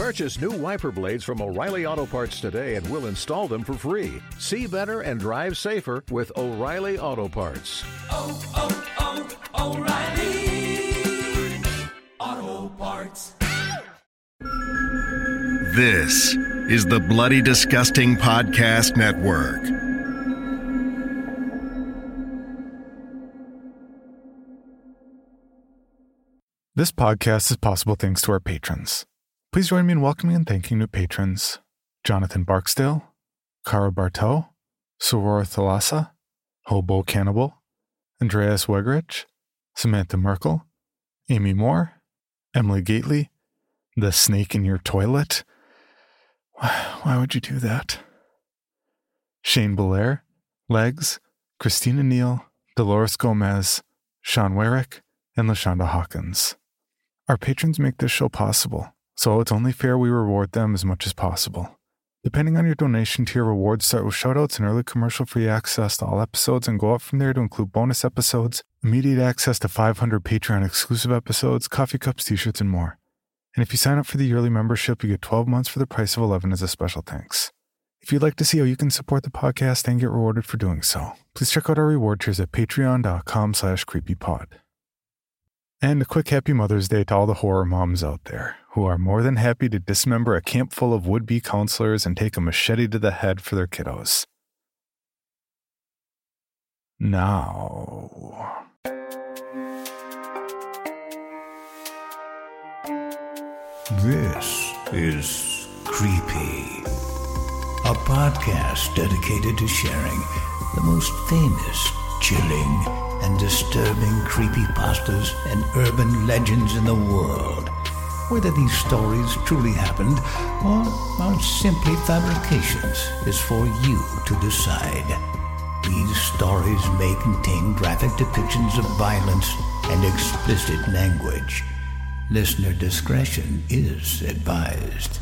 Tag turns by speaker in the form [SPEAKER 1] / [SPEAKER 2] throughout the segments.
[SPEAKER 1] Purchase new wiper blades from O'Reilly Auto Parts today and we'll install them for free. See better and drive safer with O'Reilly Auto Parts.
[SPEAKER 2] Oh, oh, oh, O'Reilly Auto Parts.
[SPEAKER 3] This is the Bloody Disgusting Podcast Network.
[SPEAKER 4] This podcast is possible thanks to our patrons. Please join me in welcoming and thanking new patrons Jonathan Barksdale, Cara Bartow, Soror Thalassa, Hobo Cannibal, Andreas Wegerich, Samantha Merkel, Amy Moore, Emily Gately, The Snake in Your Toilet. Why would you do that? Shane Belair, Legs, Christina Neal, Dolores Gomez, Sean Warwick, and LaShonda Hawkins. Our patrons make this show possible so it's only fair we reward them as much as possible. Depending on your donation tier, rewards, start with shoutouts and early commercial free access to all episodes and go up from there to include bonus episodes, immediate access to 500 Patreon exclusive episodes, coffee cups, t shirts, and more. And if you sign up for the yearly membership, you get 12 months for the price of 11 as a special thanks. If you'd like to see how you can support the podcast and get rewarded for doing so, please check out our reward tiers at patreon.com slash creepypod. And a quick happy Mother's Day to all the horror moms out there who are more than happy to dismember a camp full of would be counselors and take a machete to the head for their kiddos. Now.
[SPEAKER 5] This is Creepy, a podcast dedicated to sharing the most famous, chilling, and disturbing creepypastas and urban legends in the world. Whether these stories truly happened or are simply fabrications is for you to decide. These stories may contain graphic depictions of violence and explicit language. Listener discretion is advised.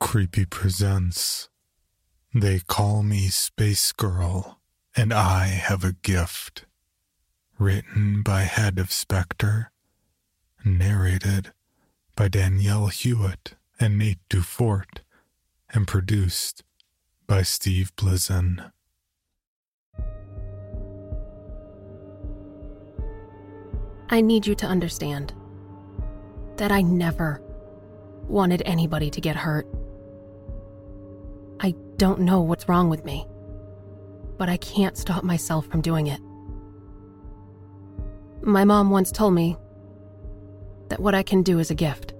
[SPEAKER 4] Creepy presents They Call Me Spacegirl, and I Have a Gift. Written by Head of Spectre. Narrated by Danielle Hewitt and Nate Dufort. And produced by Steve Blizin.
[SPEAKER 6] I need you to understand that I never wanted anybody to get hurt. Don't know what's wrong with me, but I can't stop myself from doing it. My mom once told me that what I can do is a gift.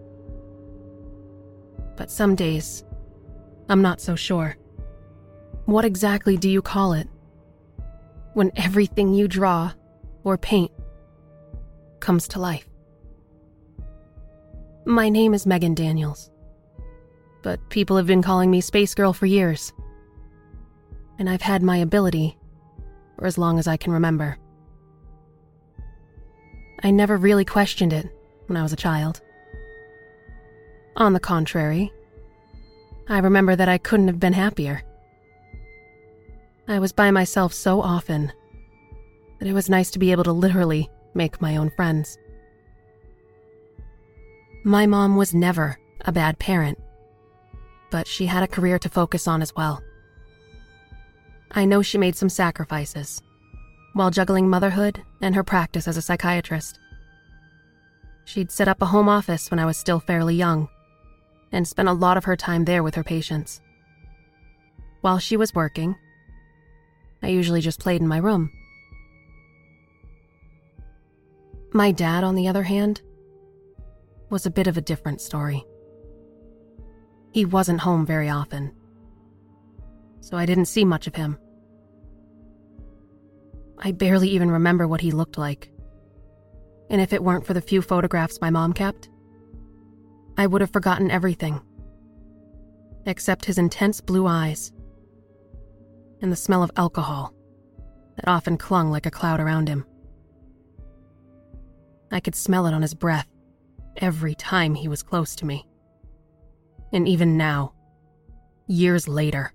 [SPEAKER 6] But some days, I'm not so sure. What exactly do you call it? When everything you draw or paint comes to life. My name is Megan Daniels, but people have been calling me Spacegirl for years. And I've had my ability for as long as I can remember. I never really questioned it when I was a child. On the contrary, I remember that I couldn't have been happier. I was by myself so often that it was nice to be able to literally make my own friends. My mom was never a bad parent, but she had a career to focus on as well. I know she made some sacrifices while juggling motherhood and her practice as a psychiatrist. She'd set up a home office when I was still fairly young and spent a lot of her time there with her patients. While she was working, I usually just played in my room. My dad, on the other hand, was a bit of a different story. He wasn't home very often, so I didn't see much of him. I barely even remember what he looked like. And if it weren't for the few photographs my mom kept, I would have forgotten everything. Except his intense blue eyes and the smell of alcohol that often clung like a cloud around him. I could smell it on his breath every time he was close to me. And even now, years later,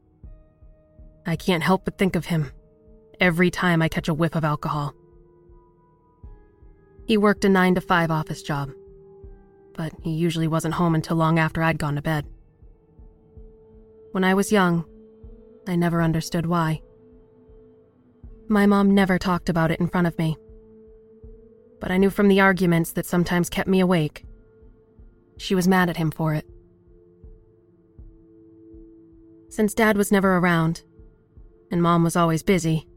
[SPEAKER 6] I can't help but think of him every time I catch a whiff of alcohol. He worked a 9 to 5 office job, but he usually wasn't home until long after I'd gone to bed. When I was young, I never understood why. My mom never talked about it in front of me, but I knew from the arguments that sometimes kept me awake. She was mad at him for it. Since Dad was never around, and Mom was always busy,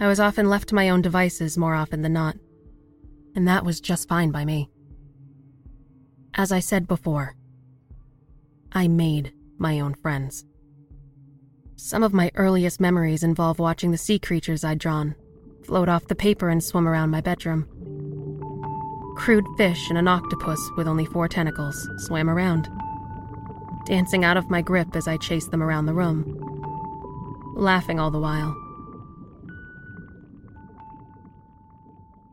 [SPEAKER 6] I was often left to my own devices more often than not, and that was just fine by me. As I said before, I made my own friends. Some of my earliest memories involve watching the sea creatures I'd drawn float off the paper and swim around my bedroom. Crude fish and an octopus with only four tentacles swam around, dancing out of my grip as I chased them around the room, laughing all the while.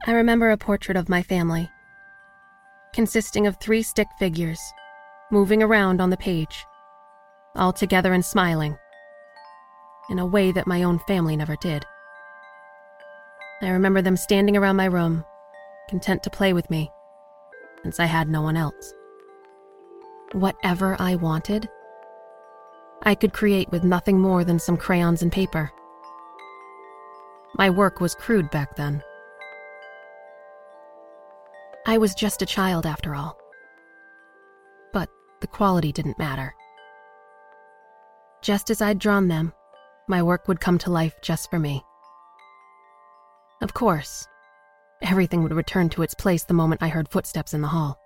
[SPEAKER 6] I remember a portrait of my family, consisting of three stick figures, moving around on the page, all together and smiling, in a way that my own family never did. I remember them standing around my room, content to play with me, since I had no one else. Whatever I wanted, I could create with nothing more than some crayons and paper. My work was crude back then I was just a child after all. But the quality didn't matter. Just as I'd drawn them, my work would come to life just for me. Of course, everything would return to its place the moment I heard footsteps in the hall.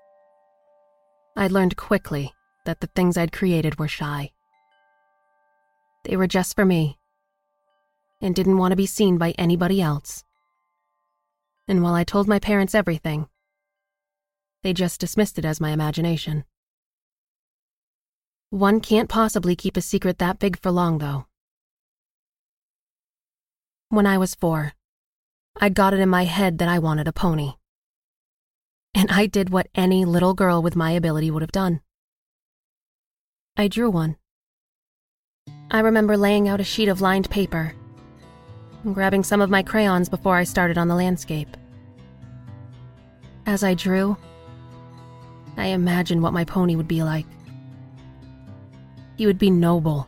[SPEAKER 6] I learned quickly that the things I'd created were shy. They were just for me and didn't want to be seen by anybody else. And while I told my parents everything, they just dismissed it as my imagination. One can't possibly keep a secret that big for long, though. When I was four, I got it in my head that I wanted a pony. And I did what any little girl with my ability would have done. I drew one. I remember laying out a sheet of lined paper and grabbing some of my crayons before I started on the landscape. As I drew, I imagined what my pony would be like. He would be noble,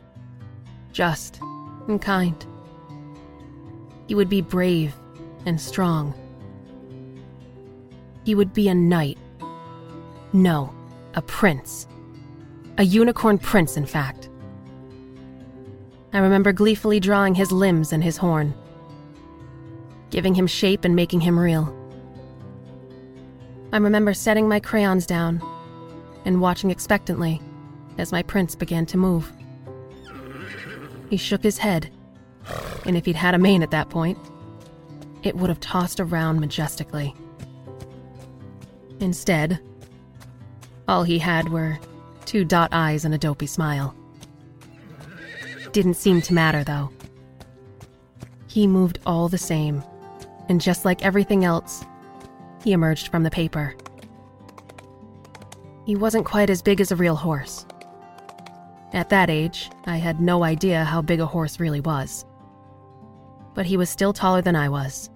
[SPEAKER 6] just, and kind. He would be brave and strong. He would be a knight. No, a prince. A unicorn prince, in fact. I remember gleefully drawing his limbs and his horn, giving him shape and making him real. I remember setting my crayons down and watching expectantly as my prince began to move. He shook his head, and if he'd had a mane at that point, it would have tossed around majestically. Instead, all he had were two dot eyes and a dopey smile. Didn't seem to matter, though. He moved all the same, and just like everything else, he emerged from the paper. He wasn't quite as big as a real horse. At that age, I had no idea how big a horse really was. But he was still taller than I was.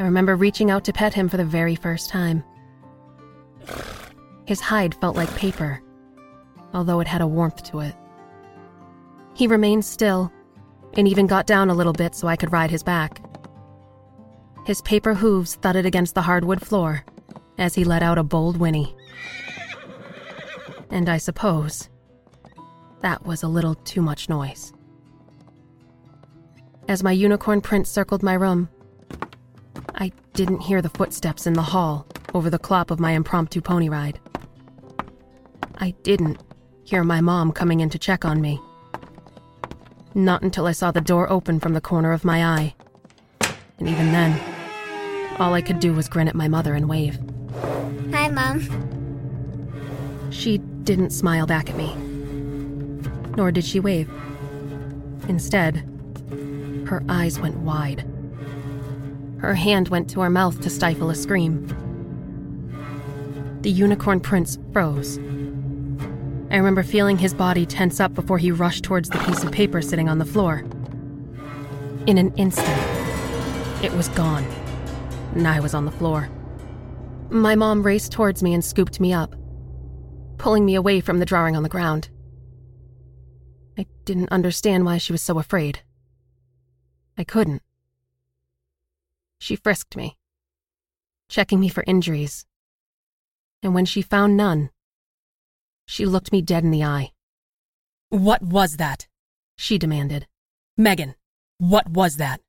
[SPEAKER 6] I remember reaching out to pet him for the very first time. His hide felt like paper, although it had a warmth to it. He remained still and even got down a little bit so I could ride his back. His paper hooves thudded against the hardwood floor as he let out a bold whinny. And I suppose that was a little too much noise. As my unicorn prince circled my room, I didn't hear the footsteps in the hall over the clop of my impromptu pony ride. I didn't hear my mom coming in to check on me. Not until I saw the door open from the corner of my eye. And even then, all I could do was grin at my mother and wave.
[SPEAKER 7] Hi, Mom.
[SPEAKER 6] She didn't smile back at me. Nor did she wave. Instead, her eyes went wide. Her hand went to her mouth to stifle a scream. The unicorn prince froze. I remember feeling his body tense up before he rushed towards the piece of paper sitting on the floor. In an instant, it was gone, and I was on the floor. My mom raced towards me and scooped me up, pulling me away from the drawing on the ground. I didn't understand why she was so afraid. I couldn't. She frisked me, checking me for injuries. And when she found none, she looked me dead in the eye.
[SPEAKER 8] What was that?
[SPEAKER 6] She demanded.
[SPEAKER 8] Megan, what was that?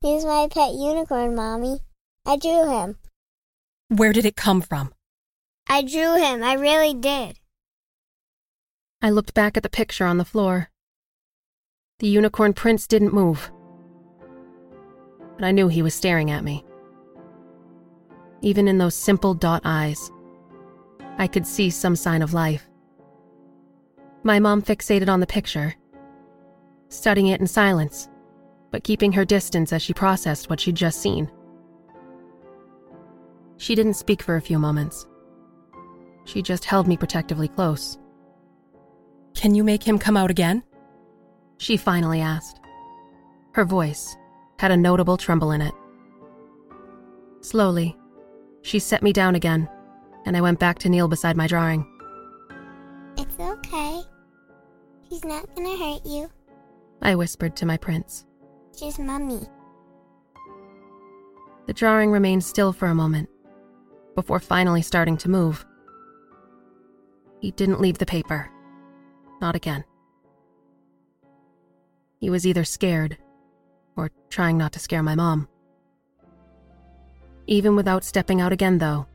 [SPEAKER 7] He's my pet unicorn, Mommy. I drew him.
[SPEAKER 8] Where did it come from?
[SPEAKER 7] I drew him. I really did.
[SPEAKER 6] I looked back at the picture on the floor. The unicorn prince didn't move. But I knew he was staring at me. Even in those simple dot eyes, I could see some sign of life. My mom fixated on the picture, studying it in silence, but keeping her distance as she processed what she'd just seen. She didn't speak for a few moments. She just held me protectively close.
[SPEAKER 8] Can you make him come out again?
[SPEAKER 6] She finally asked. Her voice had a notable tremble in it. Slowly, she set me down again, and I went back to kneel beside my drawing.
[SPEAKER 7] It's okay. He's not gonna hurt you.
[SPEAKER 6] I whispered to my prince.
[SPEAKER 7] Just Mummy.
[SPEAKER 6] The drawing remained still for a moment, before finally starting to move. He didn't leave the paper. Not again. He was either scared or trying not to scare my mom. Even without stepping out again, though,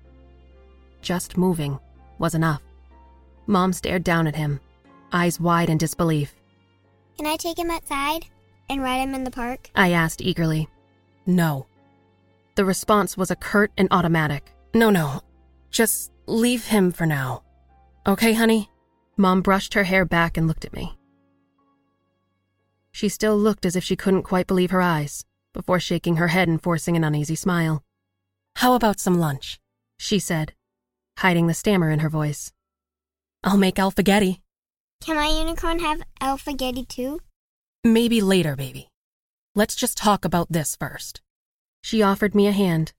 [SPEAKER 6] just moving was enough. Mom stared down at him, eyes wide in disbelief.
[SPEAKER 7] Can I take him outside and ride him in the park?
[SPEAKER 6] I asked eagerly.
[SPEAKER 8] No.
[SPEAKER 6] The response was a curt and automatic.
[SPEAKER 8] No, no. Just leave him for now. Okay, honey?
[SPEAKER 6] Mom brushed her hair back and looked at me. She still looked as if she couldn't quite believe her eyes, before shaking her head and forcing an uneasy smile.
[SPEAKER 8] How about some lunch?
[SPEAKER 6] She said, hiding the stammer in her voice.
[SPEAKER 8] I'll make alphagetti.
[SPEAKER 7] Can my unicorn have alphagetti too?
[SPEAKER 8] Maybe later, baby. Let's just talk about this first.
[SPEAKER 6] She offered me a hand,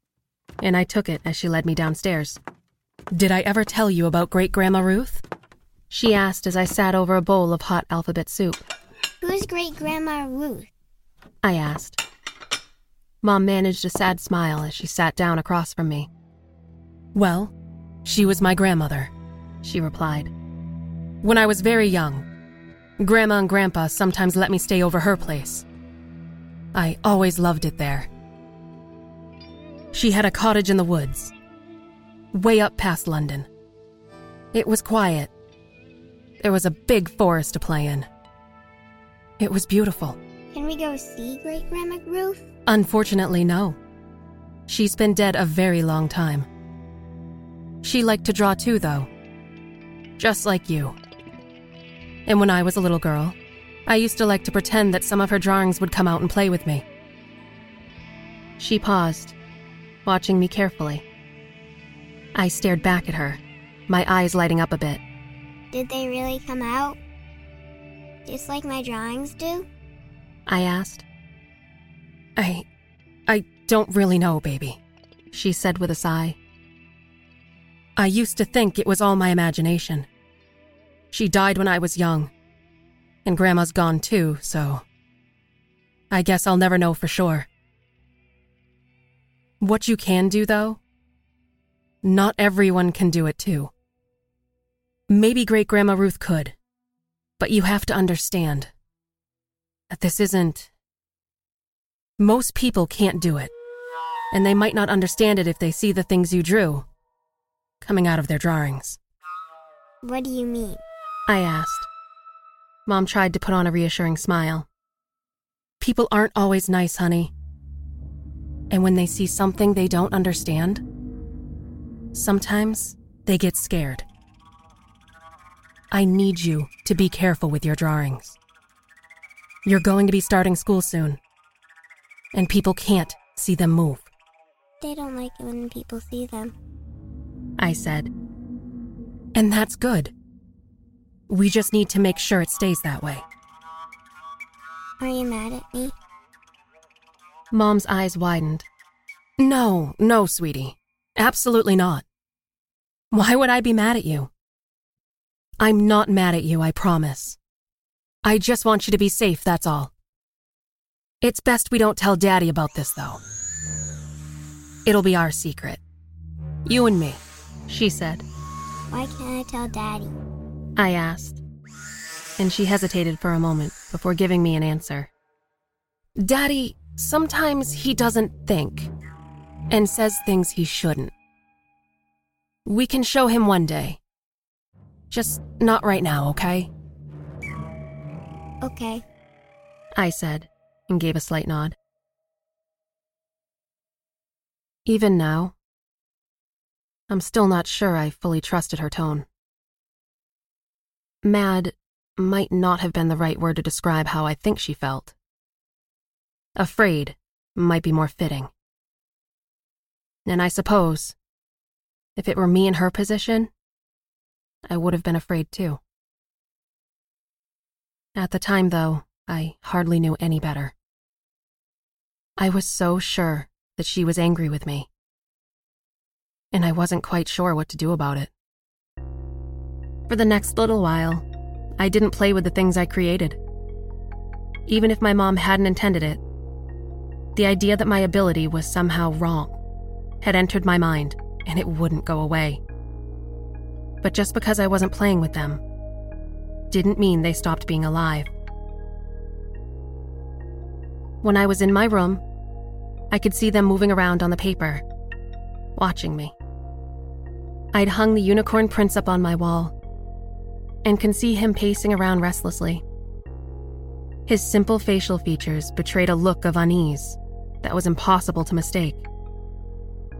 [SPEAKER 6] and I took it as she led me downstairs.
[SPEAKER 8] Did I ever tell you about Great Grandma Ruth?
[SPEAKER 6] She asked as I sat over a bowl of hot alphabet soup.
[SPEAKER 7] Who's great grandma Ruth?
[SPEAKER 6] I asked. Mom managed a sad smile as she sat down across from me.
[SPEAKER 8] Well, she was my grandmother,
[SPEAKER 6] she replied.
[SPEAKER 8] When I was very young, Grandma and Grandpa sometimes let me stay over her place. I always loved it there. She had a cottage in the woods, way up past London. It was quiet. There was a big forest to play in. It was beautiful.
[SPEAKER 7] Can we go see great grandma Ruth?
[SPEAKER 8] Unfortunately, no. She's been dead a very long time. She liked to draw too, though. Just like you. And when I was a little girl, I used to like to pretend that some of her drawings would come out and play with me.
[SPEAKER 6] She paused, watching me carefully. I stared back at her, my eyes lighting up a bit.
[SPEAKER 7] Did they really come out? Just like my drawings do?
[SPEAKER 6] I asked. I. I don't really know, baby, she said with a sigh. I used to think it was all my imagination. She died when I was young, and Grandma's gone too, so. I guess I'll never know for sure. What you can do, though, not everyone can do it too. Maybe Great Grandma Ruth could, but you have to understand that this isn't. Most people can't do it, and they might not understand it if they see the things you drew coming out of their drawings.
[SPEAKER 7] What do you mean?
[SPEAKER 6] I asked. Mom tried to put on a reassuring smile. People aren't always nice, honey. And when they see something they don't understand, sometimes they get scared. I need you to be careful with your drawings. You're going to be starting school soon, and people can't see them move.
[SPEAKER 7] They don't like it when people see them.
[SPEAKER 6] I said. And that's good. We just need to make sure it stays that way.
[SPEAKER 7] Are you mad at me?
[SPEAKER 6] Mom's eyes widened. No, no, sweetie. Absolutely not. Why would I be mad at you? I'm not mad at you, I promise. I just want you to be safe, that's all. It's best we don't tell Daddy about this, though. It'll be our secret. You and me, she said.
[SPEAKER 7] Why can't I tell Daddy?
[SPEAKER 6] I asked. And she hesitated for a moment before giving me an answer. Daddy, sometimes he doesn't think and says things he shouldn't. We can show him one day. Just not right now, okay?
[SPEAKER 7] Okay.
[SPEAKER 6] I said, and gave a slight nod. Even now, I'm still not sure I fully trusted her tone. Mad might not have been the right word to describe how I think she felt. Afraid might be more fitting. And I suppose, if it were me in her position, I would have been afraid too. At the time, though, I hardly knew any better. I was so sure that she was angry with me. And I wasn't quite sure what to do about it. For the next little while, I didn't play with the things I created. Even if my mom hadn't intended it, the idea that my ability was somehow wrong had entered my mind, and it wouldn't go away. But just because I wasn't playing with them didn't mean they stopped being alive. When I was in my room, I could see them moving around on the paper, watching me. I'd hung the unicorn prince up on my wall and can see him pacing around restlessly. His simple facial features betrayed a look of unease that was impossible to mistake.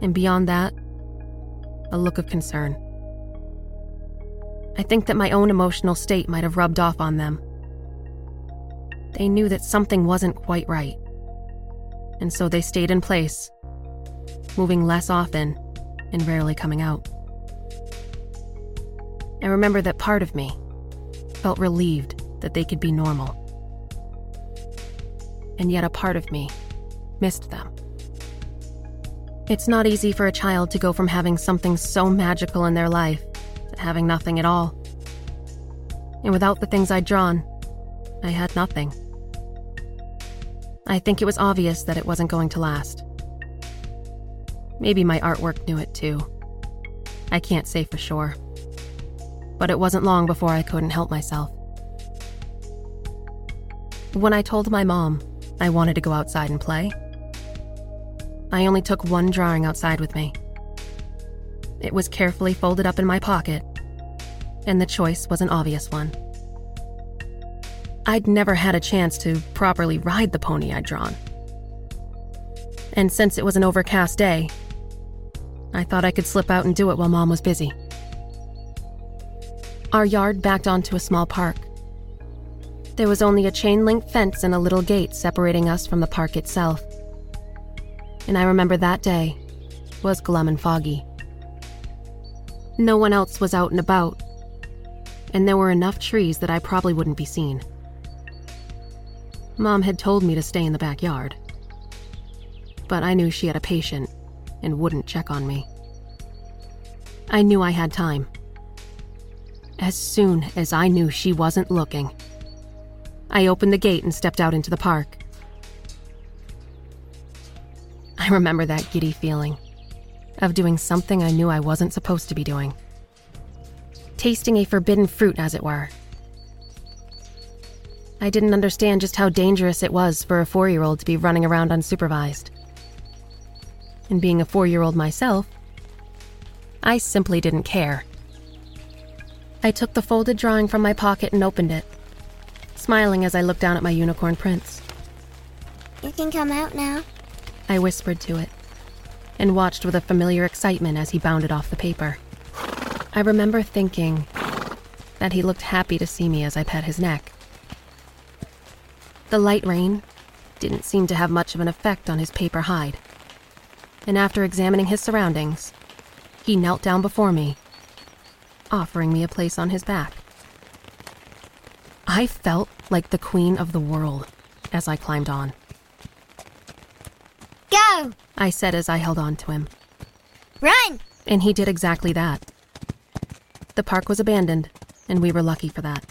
[SPEAKER 6] And beyond that, a look of concern. I think that my own emotional state might have rubbed off on them. They knew that something wasn't quite right, and so they stayed in place, moving less often and rarely coming out. I remember that part of me felt relieved that they could be normal. And yet a part of me missed them. It's not easy for a child to go from having something so magical in their life having nothing at all. And without the things I'd drawn, I had nothing. I think it was obvious that it wasn't going to last. Maybe my artwork knew it too. I can't say for sure. But it wasn't long before I couldn't help myself. When I told my mom I wanted to go outside and play, I only took one drawing outside with me. It was carefully folded up in my pocket, and the choice was an obvious one. I'd never had a chance to properly ride the pony I'd drawn. And since it was an overcast day, I thought I could slip out and do it while Mom was busy. Our yard backed onto a small park. There was only a chain link fence and a little gate separating us from the park itself. And I remember that day was glum and foggy. No one else was out and about, and there were enough trees that I probably wouldn't be seen. Mom had told me to stay in the backyard, but I knew she had a patient and wouldn't check on me. I knew I had time. As soon as I knew she wasn't looking, I opened the gate and stepped out into the park. I remember that giddy feeling of doing something I knew I wasn't supposed to be doing. Tasting a forbidden fruit, as it were. I didn't understand just how dangerous it was for a four year old to be running around unsupervised. And being a four year old myself, I simply didn't care. I took the folded drawing from my pocket and opened it, smiling as I looked down at my unicorn prince.
[SPEAKER 7] You can come out now.
[SPEAKER 6] I whispered to it and watched with a familiar excitement as he bounded off the paper. I remember thinking that he looked happy to see me as I pet his neck. The light rain didn't seem to have much of an effect on his paper hide, and after examining his surroundings, he knelt down before me, offering me a place on his back. I felt like the queen of the world as I climbed on.
[SPEAKER 7] Go!
[SPEAKER 6] I said as I held on to him,
[SPEAKER 7] Run!
[SPEAKER 6] and he did exactly that. The park was abandoned, and we were lucky for that.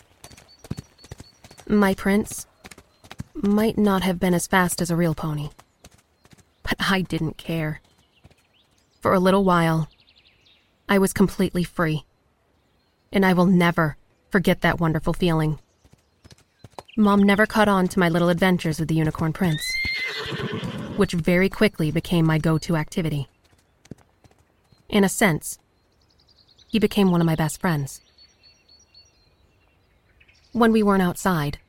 [SPEAKER 6] My prince might not have been as fast as a real pony, but I didn't care. For a little while, I was completely free, and I will never forget that wonderful feeling. Mom never caught on to my little adventures with the Unicorn Prince, which very quickly became my go to activity. In a sense, he became one of my best friends. When we weren't outside,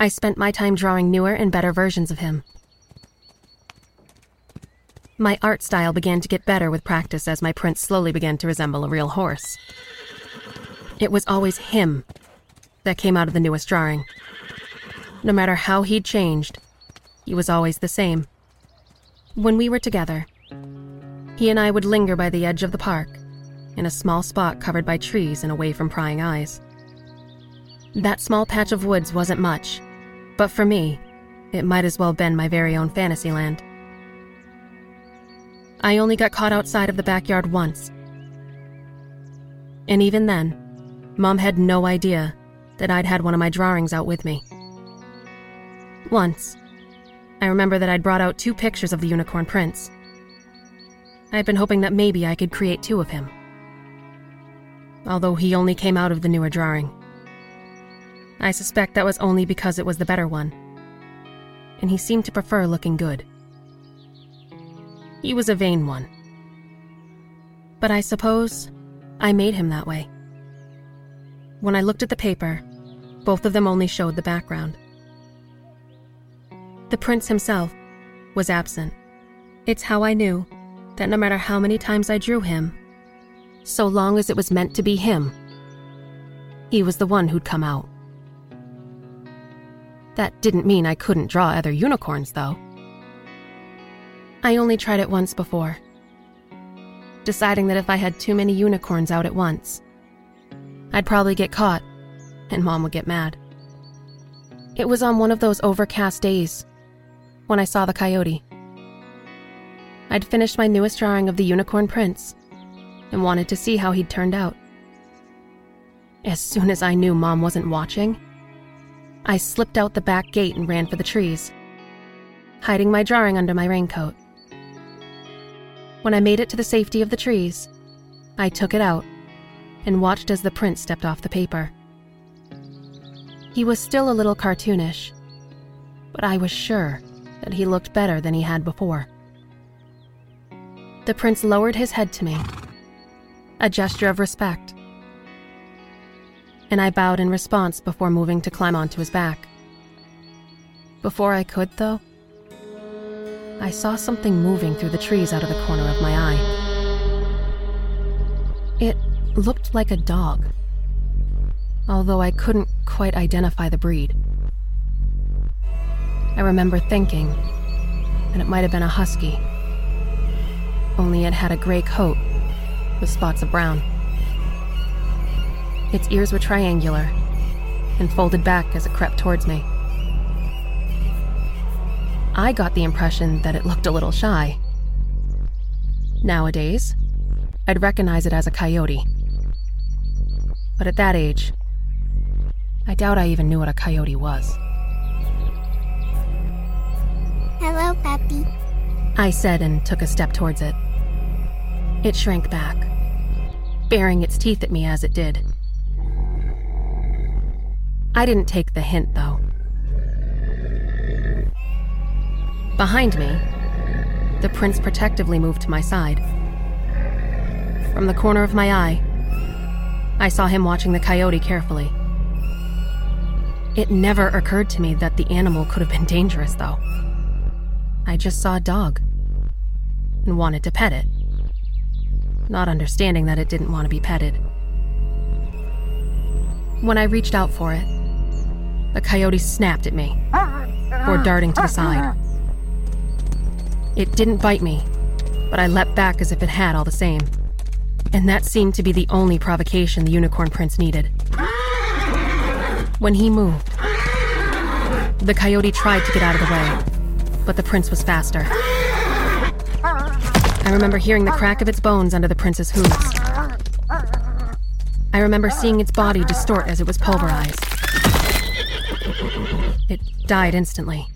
[SPEAKER 6] I spent my time drawing newer and better versions of him. My art style began to get better with practice as my prints slowly began to resemble a real horse. It was always him that came out of the newest drawing. No matter how he'd changed, he was always the same. When we were together, he and I would linger by the edge of the park, in a small spot covered by trees and away from prying eyes. That small patch of woods wasn't much, but for me, it might as well been my very own fantasy land. I only got caught outside of the backyard once. And even then, Mom had no idea that I'd had one of my drawings out with me. Once, I remember that I'd brought out two pictures of the unicorn prince. I'd been hoping that maybe I could create two of him. Although he only came out of the newer drawing. I suspect that was only because it was the better one. And he seemed to prefer looking good. He was a vain one. But I suppose I made him that way. When I looked at the paper, both of them only showed the background. The prince himself was absent. It's how I knew that no matter how many times I drew him, so long as it was meant to be him, he was the one who'd come out. That didn't mean I couldn't draw other unicorns, though. I only tried it once before, deciding that if I had too many unicorns out at once, I'd probably get caught, and Mom would get mad. It was on one of those overcast days when I saw the coyote. I'd finished my newest drawing of the unicorn prince and wanted to see how he'd turned out. As soon as I knew Mom wasn't watching, I slipped out the back gate and ran for the trees, hiding my drawing under my raincoat. When I made it to the safety of the trees, I took it out and watched as the prince stepped off the paper. He was still a little cartoonish, but I was sure he looked better than he had before. The prince lowered his head to me, a gesture of respect, and I bowed in response before moving to climb onto his back. Before I could, though, I saw something moving through the trees out of the corner of my eye. It looked like a dog, although I couldn't quite identify the breed. I remember thinking that it might have been a husky. only it had a gray coat with spots of brown. Its ears were triangular and folded back as it crept towards me. I got the impression that it looked a little shy. Nowadays, I'd recognize it as a coyote. But at that age, I doubt I even knew what a coyote was. I said and took a step towards it. It shrank back, baring its teeth at me as it did. I didn't take the hint, though. Behind me, the prince protectively moved to my side. From the corner of my eye, I saw him watching the coyote carefully. It never occurred to me that the animal could have been dangerous, though. I just saw a dog and wanted to pet it, not understanding that it didn't want to be petted. When I reached out for it, the coyote snapped at me, before darting to the side. It didn't bite me, but I leapt back as if it had all the same. And that seemed to be the only provocation the unicorn prince needed. When he moved, the coyote tried to get out of the way, but the prince was faster. I remember hearing the crack of its bones under the prince's hooves. I remember seeing its body distort as it was pulverized. It died instantly.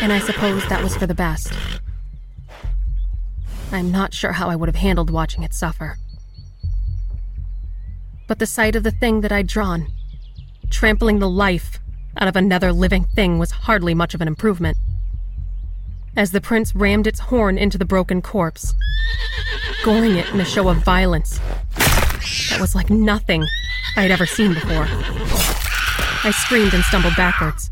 [SPEAKER 6] And I suppose that was for the best. I'm not sure how I would have handled watching it suffer. But the sight of the thing that I'd drawn, trampling the life out of another living thing, was hardly much of an improvement. As the prince rammed its horn into the broken corpse, goring it in a show of violence that was like nothing I had ever seen before. I screamed and stumbled backwards.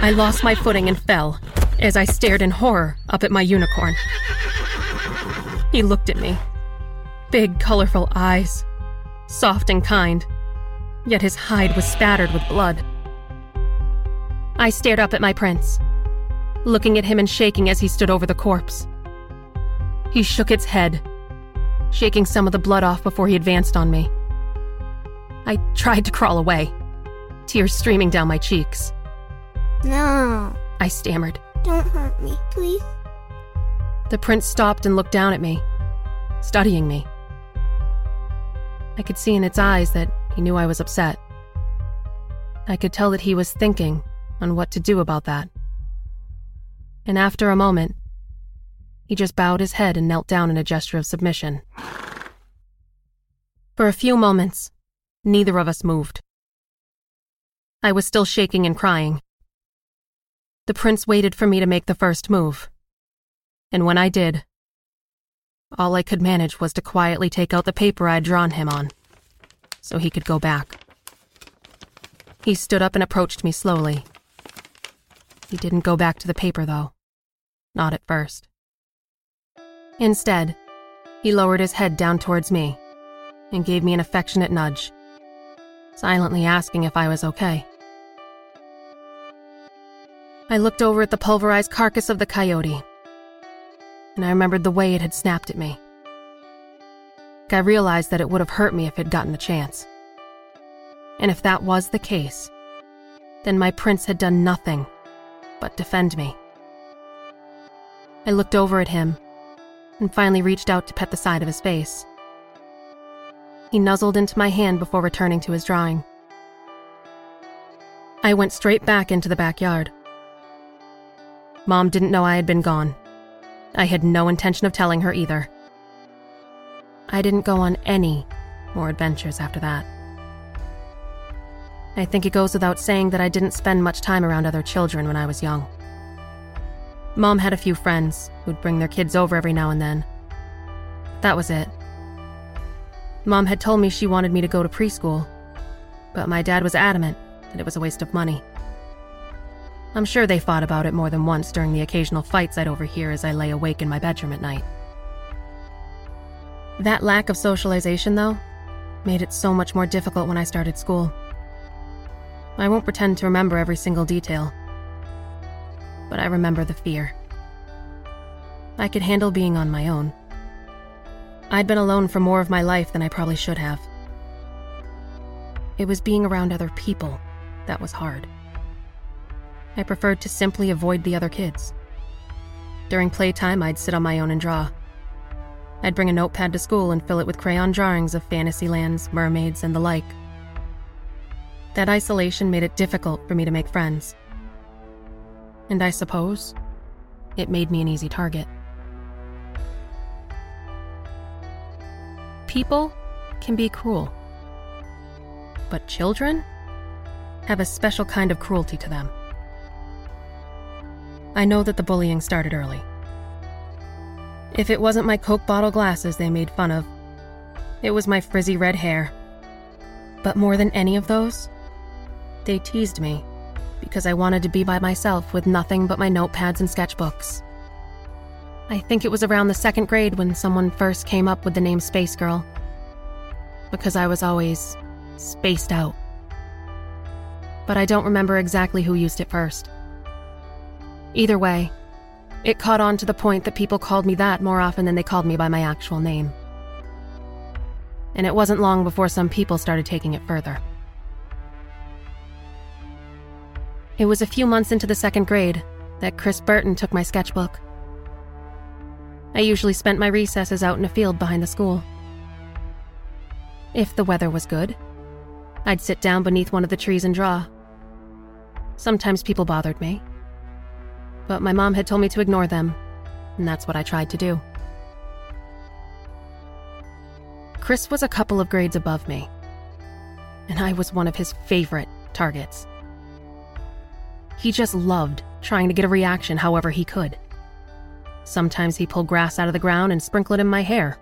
[SPEAKER 6] I lost my footing and fell as I stared in horror up at my unicorn. He looked at me. Big, colorful eyes. Soft and kind. Yet his hide was spattered with blood. I stared up at my prince, looking at him and shaking as he stood over the corpse. He shook its head, shaking some of the blood off before he advanced on me. I tried to crawl away, tears streaming down my cheeks.
[SPEAKER 7] No,
[SPEAKER 6] I stammered.
[SPEAKER 7] don't hurt me, please.
[SPEAKER 6] The prince stopped and looked down at me, studying me. I could see in its eyes that he knew I was upset. I could tell that he was thinking on what to do about that. And after a moment, he just bowed his head and knelt down in a gesture of submission. For a few moments, neither of us moved. I was still shaking and crying. The prince waited for me to make the first move. And when I did, all I could manage was to quietly take out the paper I'd drawn him on, so he could go back. He stood up and approached me slowly. He didn't go back to the paper, though. Not at first. Instead, he lowered his head down towards me and gave me an affectionate nudge, silently asking if I was okay. I looked over at the pulverized carcass of the coyote, and I remembered the way it had snapped at me. I realized that it would have hurt me if it had gotten the chance. And if that was the case, then my prince had done nothing but defend me. I looked over at him and finally reached out to pet the side of his face. He nuzzled into my hand before returning to his drawing. I went straight back into the backyard. Mom didn't know I had been gone. I had no intention of telling her either. I didn't go on any more adventures after that. I think it goes without saying that I didn't spend much time around other children when I was young. Mom had a few friends who'd bring their kids over every now and then. That was it. Mom had told me she wanted me to go to preschool, but my dad was adamant that it was a waste of money. I'm sure they fought about it more than once during the occasional fights I'd overhear as I lay awake in my bedroom at night. That lack of socialization, though, made it so much more difficult when I started school. I won't pretend to remember every single detail, but I remember the fear. I could handle being on my own. I'd been alone for more of my life than I probably should have. It was being around other people that was hard. I preferred to simply avoid the other kids. During playtime, I'd sit on my own and draw. I'd bring a notepad to school and fill it with crayon drawings of fantasy lands, mermaids, and the like. That isolation made it difficult for me to make friends. And I suppose it made me an easy target. People can be cruel, but children have a special kind of cruelty to them. I know that the bullying started early. If it wasn't my Coke bottle glasses they made fun of, it was my frizzy red hair. But more than any of those, they teased me because I wanted to be by myself with nothing but my notepads and sketchbooks. I think it was around the second grade when someone first came up with the name Spacegirl. Because I was always spaced out. But I don't remember exactly who used it first. Either way, it caught on to the point that people called me that more often than they called me by my actual name. And it wasn't long before some people started taking it further. It was a few months into the second grade that Chris Burton took my sketchbook. I usually spent my recesses out in a field behind the school. If the weather was good, I'd sit down beneath one of the trees and draw. Sometimes people bothered me, but my mom had told me to ignore them, and that's what I tried to do. Chris was a couple of grades above me, and I was one of his favorite targets. He just loved trying to get a reaction however he could. Sometimes he pulled grass out of the ground and sprinkled it in my hair,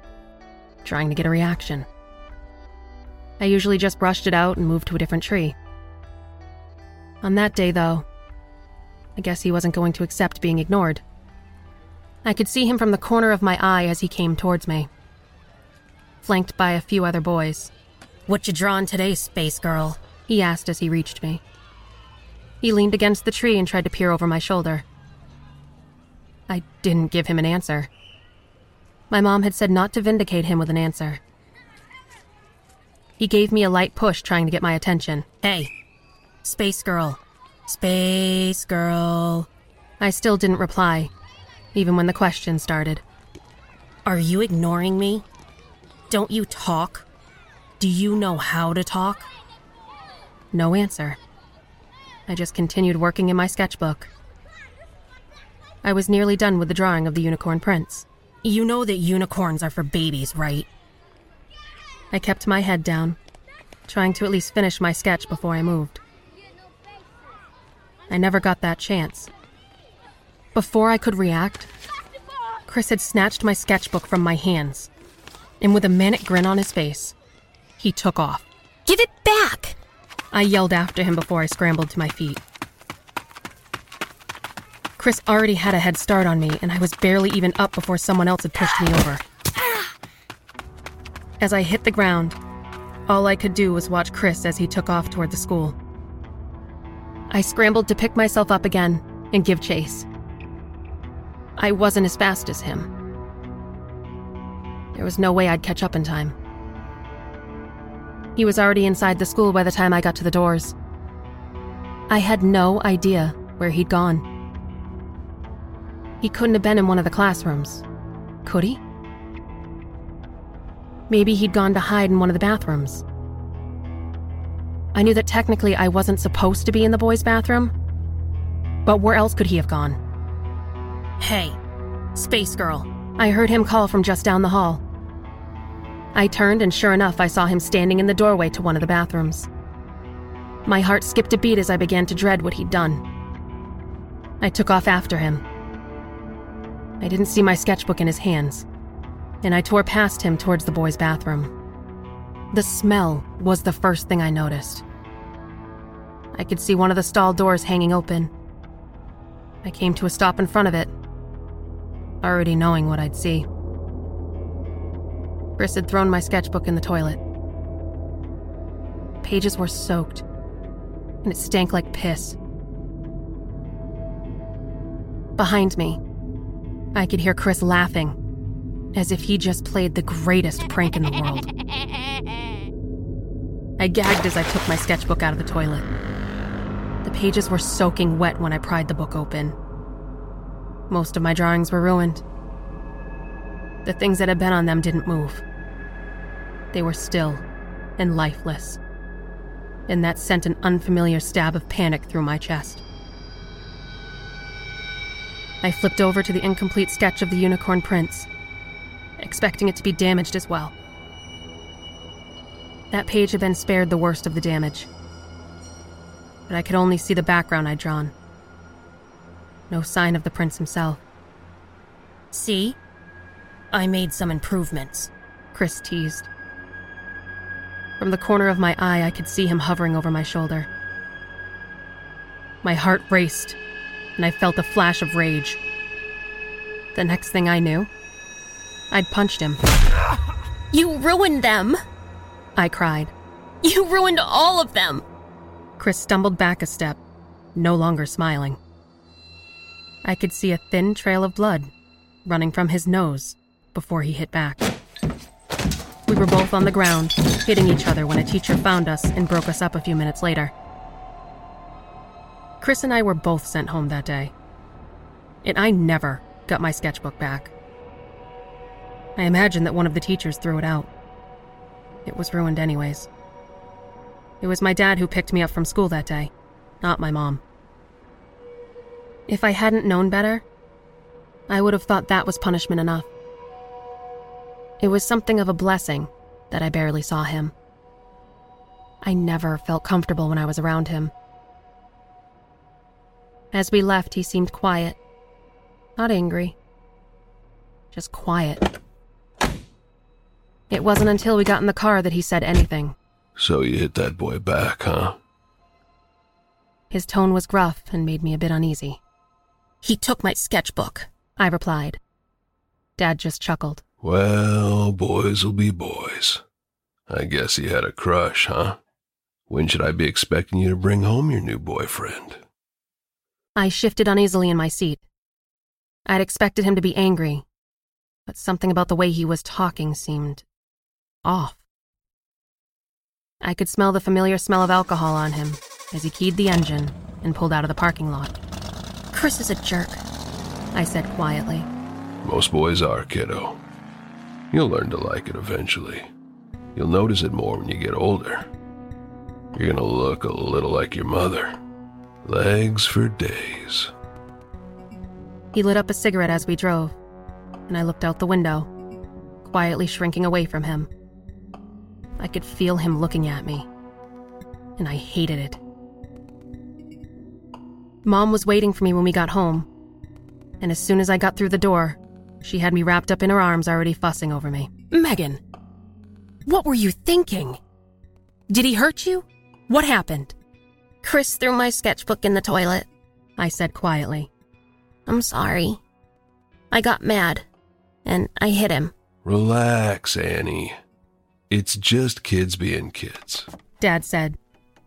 [SPEAKER 6] trying to get a reaction. I usually just brushed it out and moved to a different tree. On that day, though, I guess he wasn't going to accept being ignored. I could see him from the corner of my eye as he came towards me, flanked by a few other boys. What you drawing today, Spacegirl? He asked as he reached me. He leaned against the tree and tried to peer over my shoulder. I didn't give him an answer. My mom had said not to vindicate him with an answer. He gave me a light push, trying to get my attention. Hey, Spacegirl. Space Girl. I still didn't reply, even when the question started. Are you ignoring me? Don't you talk? Do you know how to talk? No answer. I just continued working in my sketchbook. I was nearly done with the drawing of the unicorn prince. You know that unicorns are for babies, right? I kept my head down, trying to at least finish my sketch before I moved. I never got that chance. Before I could react, Chris had snatched my sketchbook from my hands, and with a manic grin on his face, he took off. Give it back! I yelled after him before I scrambled to my feet. Chris already had a head start on me, and I was barely even up before someone else had pushed me over. As I hit the ground, all I could do was watch Chris as he took off toward the school. I scrambled to pick myself up again and give chase. I wasn't as fast as him. There was no way I'd catch up in time. He was already inside the school by the time I got to the doors. I had no idea where he'd gone. He couldn't have been in one of the classrooms. Could he? Maybe he'd gone to hide in one of the bathrooms. I knew that technically I wasn't supposed to be in the boys' bathroom, but where else could he have gone? Hey, Spacegirl. I heard him call from just down the hall. I turned, and sure enough, I saw him standing in the doorway to one of the bathrooms. My heart skipped a beat as I began to dread what he'd done. I took off after him. I didn't see my sketchbook in his hands, and I tore past him towards the boys' bathroom. The smell was the first thing I noticed. I could see one of the stall doors hanging open. I came to a stop in front of it, already knowing what I'd see. Chris had thrown my sketchbook in the toilet. Pages were soaked, and it stank like piss. Behind me, I could hear Chris laughing, as if he just played the greatest prank in the world. I gagged as I took my sketchbook out of the toilet. The pages were soaking wet when I pried the book open. Most of my drawings were ruined. The things that had been on them didn't move. They were still and lifeless. And that sent an unfamiliar stab of panic through my chest. I flipped over to the incomplete sketch of the unicorn prince, expecting it to be damaged as well. That page had been spared the worst of the damage, but I could only see the background I'd drawn. No sign of the prince himself.
[SPEAKER 8] See? I made some improvements,
[SPEAKER 6] Chris teased. From the corner of my eye, I could see him hovering over my shoulder. My heart raced, and I felt a flash of rage. The next thing I knew, I'd punched him.
[SPEAKER 8] You ruined them!
[SPEAKER 6] I cried.
[SPEAKER 8] You ruined all of them!
[SPEAKER 6] Chris stumbled back a step, no longer smiling. I could see a thin trail of blood running from his nose before he hit back. We were both on the ground, hitting each other when a teacher found us and broke us up a few minutes later. Chris and I were both sent home that day, and I never got my sketchbook back. I imagine that one of the teachers threw it out. It was ruined, anyways. It was my dad who picked me up from school that day, not my mom. If I hadn't known better, I would have thought that was punishment enough. It was something of a blessing that I barely saw him. I never felt comfortable when I was around him. As we left, he seemed quiet, not angry, just quiet. It wasn't until we got in the car that he said anything.
[SPEAKER 9] So you hit that boy back, huh?
[SPEAKER 6] His tone was gruff and made me a bit uneasy.
[SPEAKER 8] He took my sketchbook,
[SPEAKER 6] I replied. Dad just chuckled.
[SPEAKER 9] Well, boys will be boys. I guess he had a crush, huh? When should I be expecting you to bring home your new boyfriend?
[SPEAKER 6] I shifted uneasily in my seat. I'd expected him to be angry, but something about the way he was talking seemed off. I could smell the familiar smell of alcohol on him as he keyed the engine and pulled out of the parking lot.
[SPEAKER 8] Chris is a jerk,
[SPEAKER 6] I said quietly.
[SPEAKER 9] Most boys are, kiddo. You'll learn to like it eventually. You'll notice it more when you get older. You're gonna look a little like your mother. Legs for days.
[SPEAKER 6] He lit up a cigarette as we drove, and I looked out the window, quietly shrinking away from him. I could feel him looking at me, and I hated it. Mom was waiting for me when we got home, and as soon as I got through the door, she had me wrapped up in her arms, already fussing over me.
[SPEAKER 8] Megan, what were you thinking? Did he hurt you? What happened?
[SPEAKER 7] Chris threw my sketchbook in the toilet,
[SPEAKER 6] I said quietly.
[SPEAKER 7] I'm sorry. I got mad, and I hit him.
[SPEAKER 9] Relax, Annie. It's just kids being kids.
[SPEAKER 6] Dad said,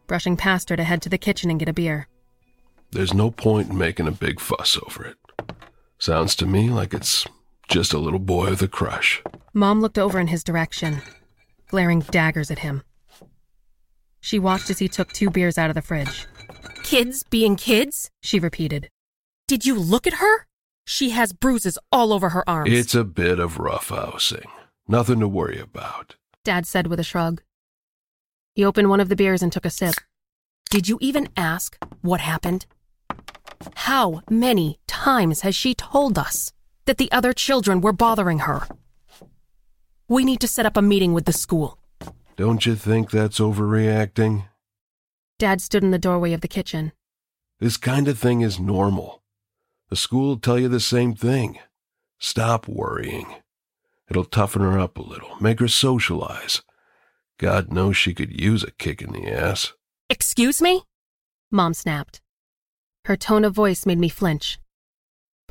[SPEAKER 6] brushing past her to head to the kitchen and get a beer.
[SPEAKER 9] There's no point in making a big fuss over it. Sounds to me like it's just a little boy with a crush.
[SPEAKER 6] Mom looked over in his direction, glaring daggers at him. She watched as he took two beers out of the fridge.
[SPEAKER 8] Kids being kids?
[SPEAKER 6] She repeated.
[SPEAKER 8] Did you look at her? She has bruises all over her arms.
[SPEAKER 9] It's a bit of roughhousing. Nothing to worry about.
[SPEAKER 6] Dad said with a shrug. He opened one of the beers and took a sip.
[SPEAKER 8] Did you even ask what happened? How many times has she told us that the other children were bothering her? We need to set up a meeting with the school.
[SPEAKER 9] Don't you think that's overreacting?
[SPEAKER 6] Dad stood in the doorway of the kitchen.
[SPEAKER 9] This kind of thing is normal. The school will tell you the same thing. Stop worrying. It'll toughen her up a little, make her socialize. God knows she could use a kick in the ass.
[SPEAKER 8] Excuse me?
[SPEAKER 6] Mom snapped. Her tone of voice made me flinch,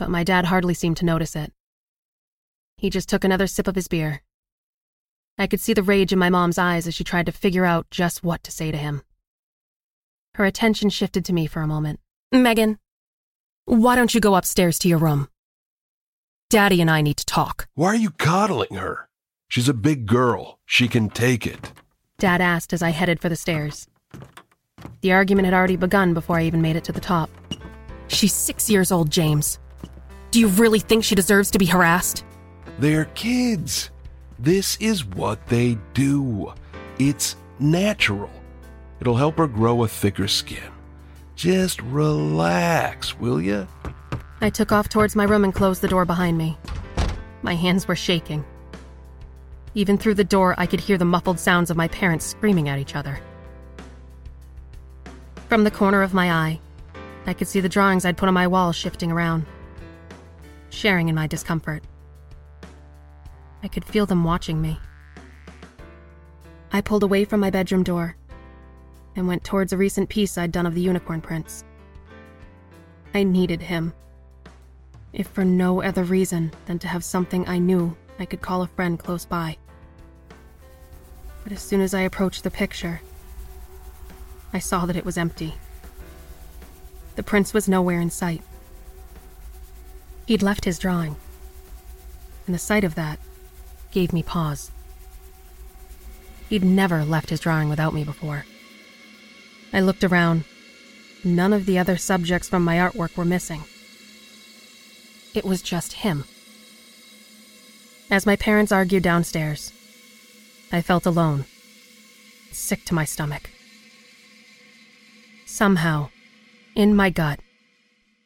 [SPEAKER 6] but my dad hardly seemed to notice it. He just took another sip of his beer. I could see the rage in my mom's eyes as she tried to figure out just what to say to him. Her attention shifted to me for a moment.
[SPEAKER 8] Megan, why don't you go upstairs to your room? Daddy and I need to talk.
[SPEAKER 9] Why are you coddling her? She's a big girl. She can take it.
[SPEAKER 6] Dad asked as I headed for the stairs. The argument had already begun before I even made it to the top.
[SPEAKER 8] She's six years old, James. Do you really think she deserves to be harassed?
[SPEAKER 9] They're kids. This is what they do. It's natural. It'll help her grow a thicker skin. Just relax, will ya?
[SPEAKER 6] I took off towards my room and closed the door behind me. My hands were shaking. Even through the door, I could hear the muffled sounds of my parents screaming at each other. From the corner of my eye, I could see the drawings I'd put on my wall shifting around, sharing in my discomfort. I could feel them watching me. I pulled away from my bedroom door and went towards a recent piece I'd done of the unicorn prince. I needed him, if for no other reason than to have something I knew I could call a friend close by. But as soon as I approached the picture, I saw that it was empty. The prince was nowhere in sight. He'd left his drawing, and the sight of that gave me pause. He'd never left his drawing without me before. I looked around. None of the other subjects from my artwork were missing. It was just him. As my parents argued downstairs, I felt alone, sick to my stomach. Somehow, in my gut,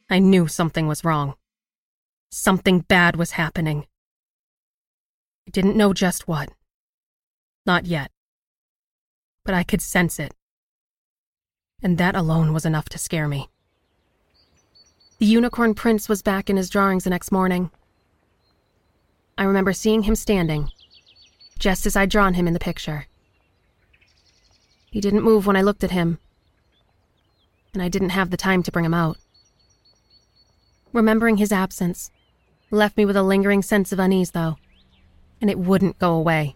[SPEAKER 6] I knew something was wrong. Something bad was happening. I didn't know just what. Not yet. But I could sense it. And that alone was enough to scare me. The unicorn prince was back in his drawings the next morning. I remember seeing him standing, just as I'd drawn him in the picture. He didn't move when I looked at him, and I didn't have the time to bring him out. Remembering his absence left me with a lingering sense of unease, though, and it wouldn't go away.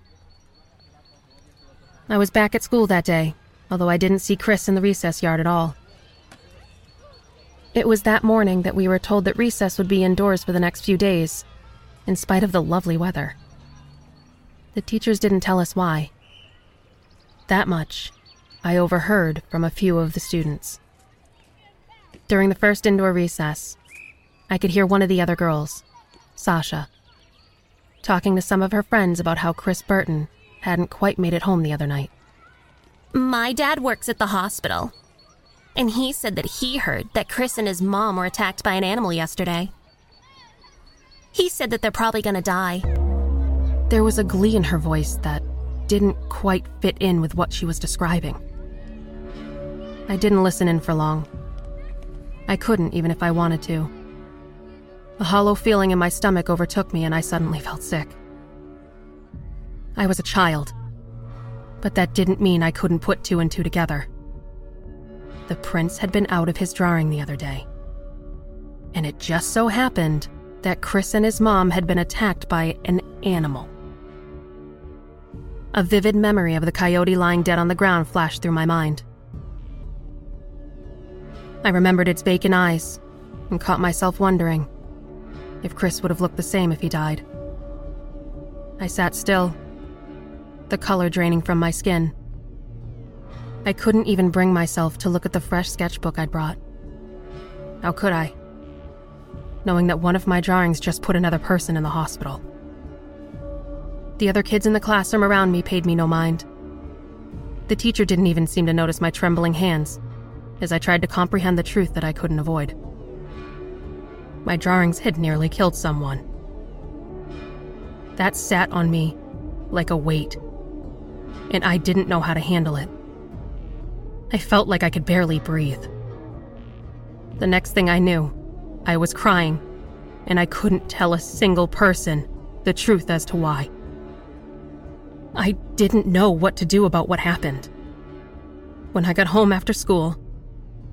[SPEAKER 6] I was back at school that day, although I didn't see Chris in the recess yard at all. It was that morning that we were told that recess would be indoors for the next few days, in spite of the lovely weather. The teachers didn't tell us why. That much I overheard from a few of the students. During the first indoor recess, I could hear one of the other girls, Sasha, talking to some of her friends about how Chris Burton hadn't quite made it home the other night.
[SPEAKER 10] My dad works at the hospital, and he said that he heard that Chris and his mom were attacked by an animal yesterday. He said that they're probably gonna die.
[SPEAKER 6] There was a glee in her voice that didn't quite fit in with what she was describing. I didn't listen in for long. I couldn't, even if I wanted to. A hollow feeling in my stomach overtook me, and I suddenly felt sick. I was a child, but that didn't mean I couldn't put two and two together. The prince had been out of his drawing the other day. And it just so happened that Chris and his mom had been attacked by an animal. A vivid memory of the coyote lying dead on the ground flashed through my mind. I remembered its vacant eyes and caught myself wondering if Chris would have looked the same if he died. I sat still, the color draining from my skin. I couldn't even bring myself to look at the fresh sketchbook I'd brought. How could I? Knowing that one of my drawings just put another person in the hospital. The other kids in the classroom around me paid me no mind. The teacher didn't even seem to notice my trembling hands as I tried to comprehend the truth that I couldn't avoid. My drawings had nearly killed someone. That sat on me like a weight, and I didn't know how to handle it. I felt like I could barely breathe. The next thing I knew, I was crying, and I couldn't tell a single person the truth as to why. I didn't know what to do about what happened. When I got home after school,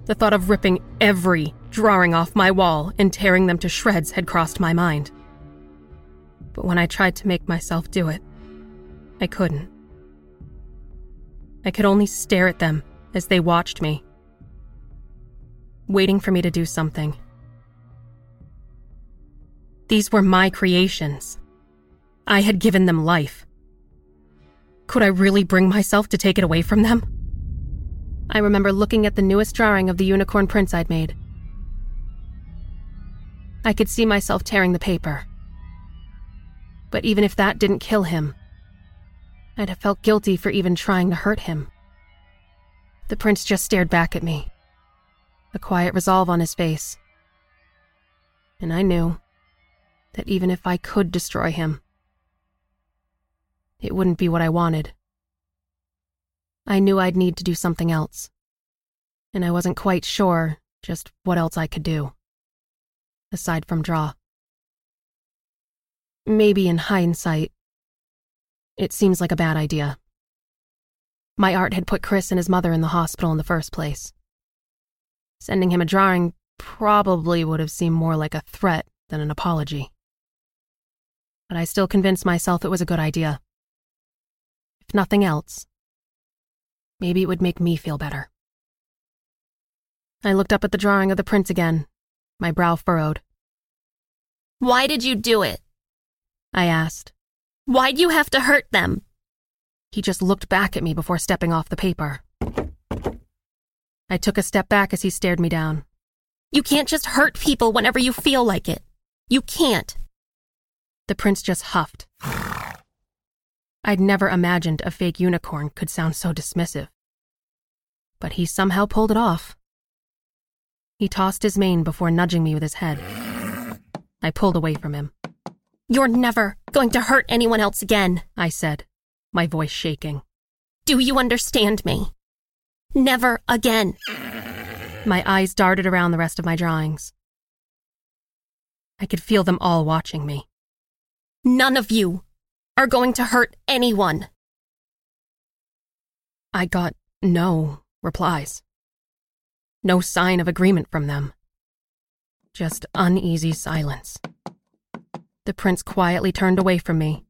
[SPEAKER 6] the thought of ripping every drawing off my wall and tearing them to shreds had crossed my mind. But when I tried to make myself do it, I couldn't. I could only stare at them as they watched me, waiting for me to do something. These were my creations. I had given them life. Could I really bring myself to take it away from them? I remember looking at the newest drawing of the unicorn prince I'd made. I could see myself tearing the paper. But even if that didn't kill him, I'd have felt guilty for even trying to hurt him. The prince just stared back at me, a quiet resolve on his face. And I knew that even if I could destroy him, it wouldn't be what I wanted. I knew I'd need to do something else, and I wasn't quite sure just what else I could do, aside from draw. Maybe in hindsight, it seems like a bad idea. My art had put Chris and his mother in the hospital in the first place. Sending him a drawing probably would have seemed more like a threat than an apology. But I still convinced myself it was a good idea. If nothing else, maybe it would make me feel better. I looked up at the drawing of the prince again, my brow furrowed.
[SPEAKER 11] Why did you do it?
[SPEAKER 6] I asked.
[SPEAKER 11] Why'd you have to hurt them?
[SPEAKER 6] He just looked back at me before stepping off the paper. I took a step back as he stared me down.
[SPEAKER 11] You can't just hurt people whenever you feel like it. You can't.
[SPEAKER 6] The prince just huffed. I'd never imagined a fake unicorn could sound so dismissive. But he somehow pulled it off. He tossed his mane before nudging me with his head. I pulled away from him.
[SPEAKER 11] You're never going to hurt anyone else again,
[SPEAKER 6] I said, my voice shaking.
[SPEAKER 11] Do you understand me? Never again.
[SPEAKER 6] My eyes darted around the rest of my drawings. I could feel them all watching me.
[SPEAKER 11] None of you are going to hurt anyone.
[SPEAKER 6] I got no replies. No sign of agreement from them. Just uneasy silence. The prince quietly turned away from me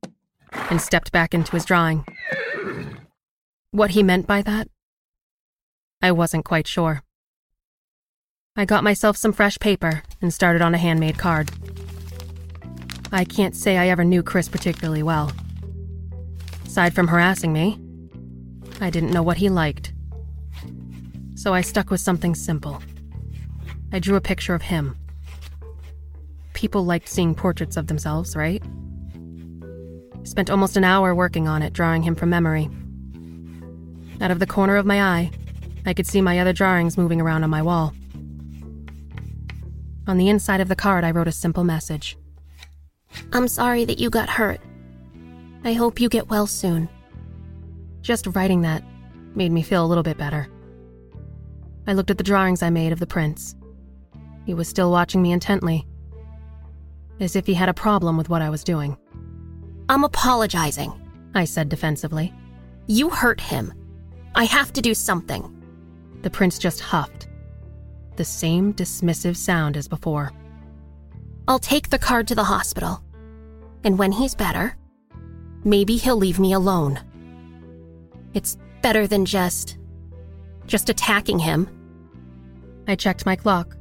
[SPEAKER 6] and stepped back into his drawing. What he meant by that? I wasn't quite sure. I got myself some fresh paper and started on a handmade card. I can't say I ever knew Chris particularly well. Aside from harassing me, I didn't know what he liked. So I stuck with something simple. I drew a picture of him. People liked seeing portraits of themselves, right? Spent almost an hour working on it, drawing him from memory. Out of the corner of my eye, I could see my other drawings moving around on my wall. On the inside of the card, I wrote a simple message
[SPEAKER 11] I'm sorry that you got hurt. I hope you get well soon.
[SPEAKER 6] Just writing that made me feel a little bit better. I looked at the drawings I made of the prince. He was still watching me intently, as if he had a problem with what I was doing.
[SPEAKER 11] I'm apologizing,
[SPEAKER 6] I said defensively.
[SPEAKER 11] You hurt him. I have to do something.
[SPEAKER 6] The prince just huffed the same dismissive sound as before.
[SPEAKER 11] I'll take the card to the hospital. And when he's better, maybe he'll leave me alone. It's better than just. just attacking him.
[SPEAKER 6] I checked my clock.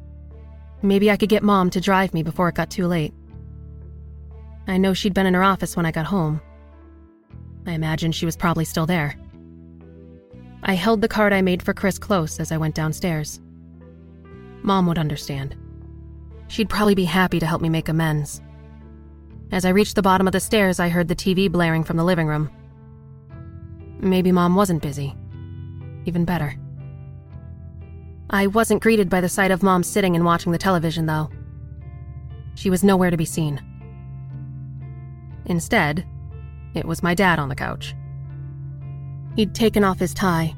[SPEAKER 6] Maybe I could get Mom to drive me before it got too late. I know she'd been in her office when I got home. I imagine she was probably still there. I held the card I made for Chris close as I went downstairs. Mom would understand. She'd probably be happy to help me make amends. As I reached the bottom of the stairs, I heard the TV blaring from the living room. Maybe Mom wasn't busy. Even better. I wasn't greeted by the sight of Mom sitting and watching the television, though. She was nowhere to be seen. Instead, it was my dad on the couch. He'd taken off his tie,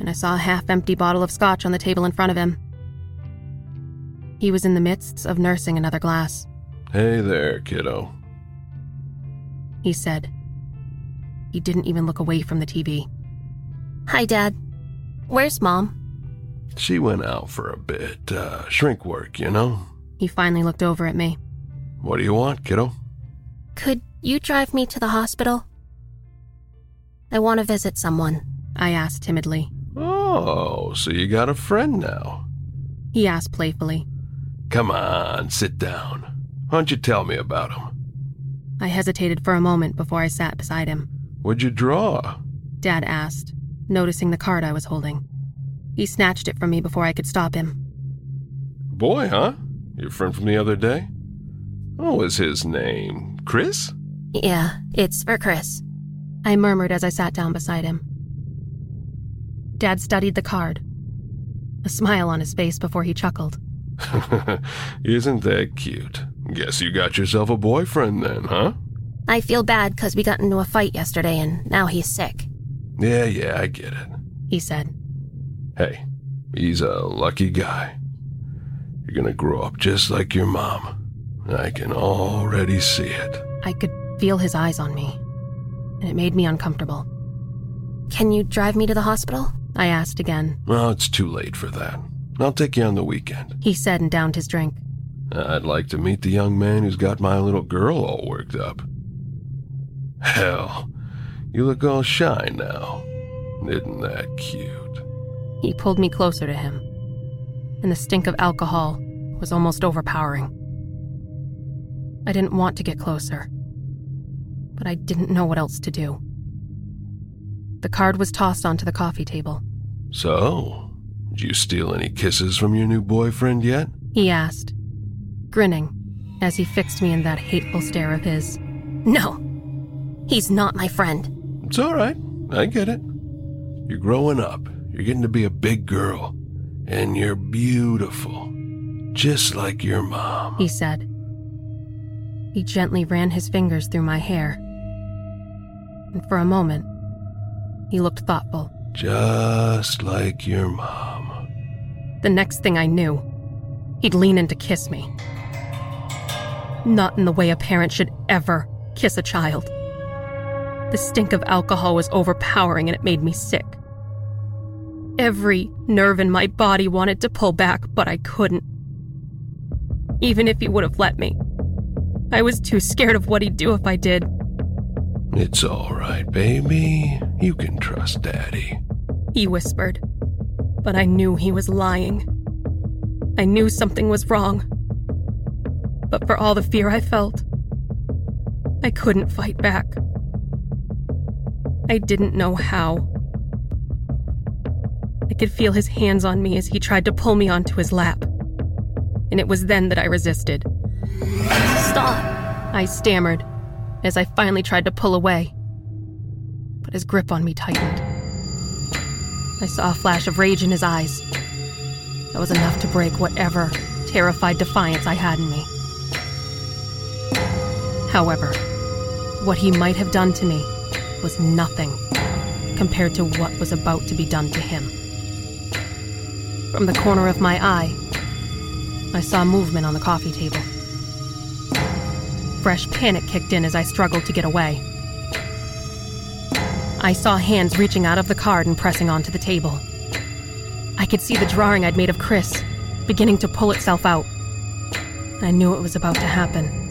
[SPEAKER 6] and I saw a half empty bottle of scotch on the table in front of him. He was in the midst of nursing another glass.
[SPEAKER 9] Hey there, kiddo.
[SPEAKER 6] He said. He didn't even look away from the TV.
[SPEAKER 11] Hi, Dad. Where's Mom?
[SPEAKER 9] She went out for a bit, uh, shrink work, you know?
[SPEAKER 6] He finally looked over at me.
[SPEAKER 9] What do you want, kiddo?
[SPEAKER 11] Could you drive me to the hospital? I want to visit someone,
[SPEAKER 6] I asked timidly.
[SPEAKER 9] Oh, so you got a friend now?
[SPEAKER 6] He asked playfully.
[SPEAKER 9] Come on, sit down. Why don't you tell me about him?
[SPEAKER 6] I hesitated for a moment before I sat beside him.
[SPEAKER 9] What'd you draw?
[SPEAKER 6] Dad asked, noticing the card I was holding. He snatched it from me before I could stop him.
[SPEAKER 9] Boy, huh? Your friend from the other day? What was his name? Chris?
[SPEAKER 10] Yeah, it's for Chris.
[SPEAKER 6] I murmured as I sat down beside him. Dad studied the card, a smile on his face before he chuckled.
[SPEAKER 9] Isn't that cute? Guess you got yourself a boyfriend then, huh?
[SPEAKER 10] I feel bad because we got into a fight yesterday and now he's sick.
[SPEAKER 9] Yeah, yeah, I get it.
[SPEAKER 6] He said.
[SPEAKER 9] Hey, he's a lucky guy. You're gonna grow up just like your mom. I can already see it.
[SPEAKER 6] I could feel his eyes on me, and it made me uncomfortable.
[SPEAKER 10] Can you drive me to the hospital?
[SPEAKER 6] I asked again.
[SPEAKER 9] Well, it's too late for that. I'll take you on the weekend.
[SPEAKER 6] He said and downed his drink.
[SPEAKER 9] Uh, I'd like to meet the young man who's got my little girl all worked up. Hell, you look all shy now. Isn't that cute?
[SPEAKER 6] He pulled me closer to him, and the stink of alcohol was almost overpowering. I didn't want to get closer, but I didn't know what else to do. The card was tossed onto the coffee table.
[SPEAKER 9] So, did you steal any kisses from your new boyfriend yet?
[SPEAKER 6] He asked, grinning as he fixed me in that hateful stare of his.
[SPEAKER 10] No, he's not my friend.
[SPEAKER 9] It's all right. I get it. You're growing up. You're getting to be a big girl. And you're beautiful. Just like your mom.
[SPEAKER 6] He said. He gently ran his fingers through my hair. And for a moment, he looked thoughtful.
[SPEAKER 9] Just like your mom.
[SPEAKER 6] The next thing I knew, he'd lean in to kiss me. Not in the way a parent should ever kiss a child. The stink of alcohol was overpowering and it made me sick. Every nerve in my body wanted to pull back, but I couldn't. Even if he would have let me. I was too scared of what he'd do if I did.
[SPEAKER 9] It's all right, baby. You can trust Daddy.
[SPEAKER 6] He whispered. But I knew he was lying. I knew something was wrong. But for all the fear I felt, I couldn't fight back. I didn't know how. I could feel his hands on me as he tried to pull me onto his lap. And it was then that I resisted.
[SPEAKER 10] Stop!
[SPEAKER 6] I stammered as I finally tried to pull away. But his grip on me tightened. I saw a flash of rage in his eyes. That was enough to break whatever terrified defiance I had in me. However, what he might have done to me was nothing compared to what was about to be done to him. From the corner of my eye, I saw movement on the coffee table. Fresh panic kicked in as I struggled to get away. I saw hands reaching out of the card and pressing onto the table. I could see the drawing I'd made of Chris beginning to pull itself out. I knew it was about to happen.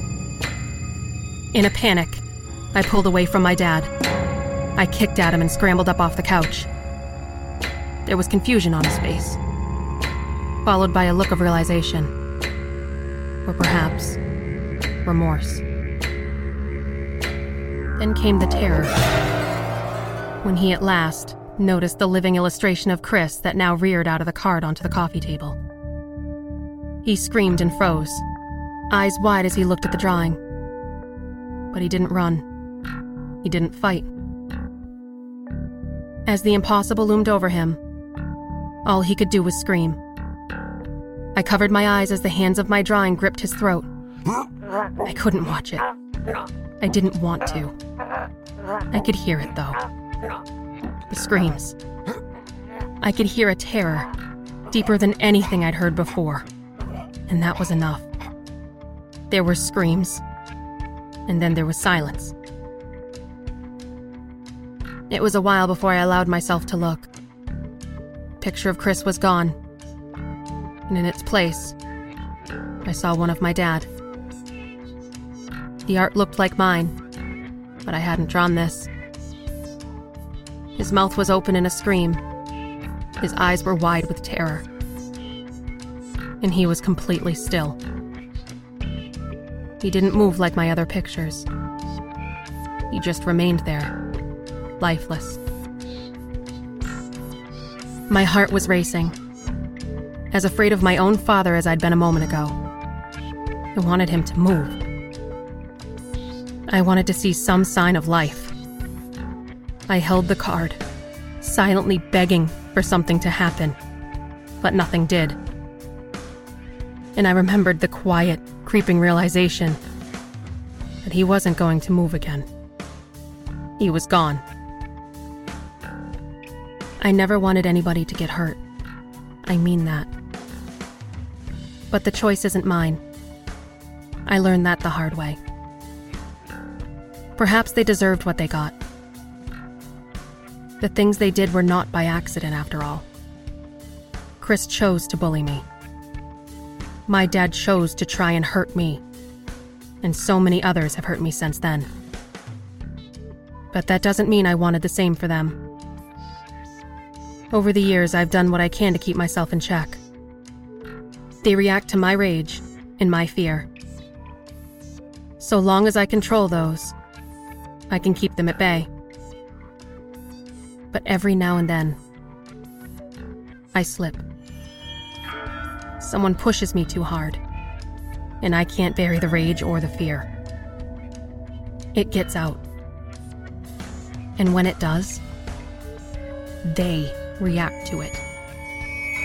[SPEAKER 6] In a panic, I pulled away from my dad. I kicked at him and scrambled up off the couch. There was confusion on his face, followed by a look of realization. Or perhaps remorse. Then came the terror. When he at last noticed the living illustration of Chris that now reared out of the card onto the coffee table. He screamed and froze, eyes wide as he looked at the drawing. But he didn't run. He didn't fight. As the impossible loomed over him, all he could do was scream. I covered my eyes as the hands of my drawing gripped his throat. I couldn't watch it. I didn't want to. I could hear it, though. The screams. I could hear a terror, deeper than anything I'd heard before. And that was enough. There were screams, and then there was silence. It was a while before I allowed myself to look. Picture of Chris was gone, and in its place, I saw one of my dad. The art looked like mine, but I hadn't drawn this. His mouth was open in a scream. His eyes were wide with terror. And he was completely still. He didn't move like my other pictures. He just remained there, lifeless. My heart was racing, as afraid of my own father as I'd been a moment ago. I wanted him to move. I wanted to see some sign of life. I held the card, silently begging for something to happen, but nothing did. And I remembered the quiet, creeping realization that he wasn't going to move again. He was gone. I never wanted anybody to get hurt. I mean that. But the choice isn't mine. I learned that the hard way. Perhaps they deserved what they got. The things they did were not by accident, after all. Chris chose to bully me. My dad chose to try and hurt me. And so many others have hurt me since then. But that doesn't mean I wanted the same for them. Over the years, I've done what I can to keep myself in check. They react to my rage and my fear. So long as I control those, I can keep them at bay. But every now and then, I slip. Someone pushes me too hard, and I can't bury the rage or the fear. It gets out. And when it does, they react to it,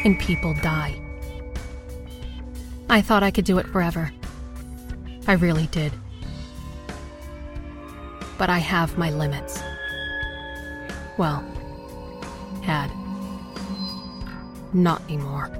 [SPEAKER 6] and people die. I thought I could do it forever. I really did but I have my limits. Well, had. Not anymore.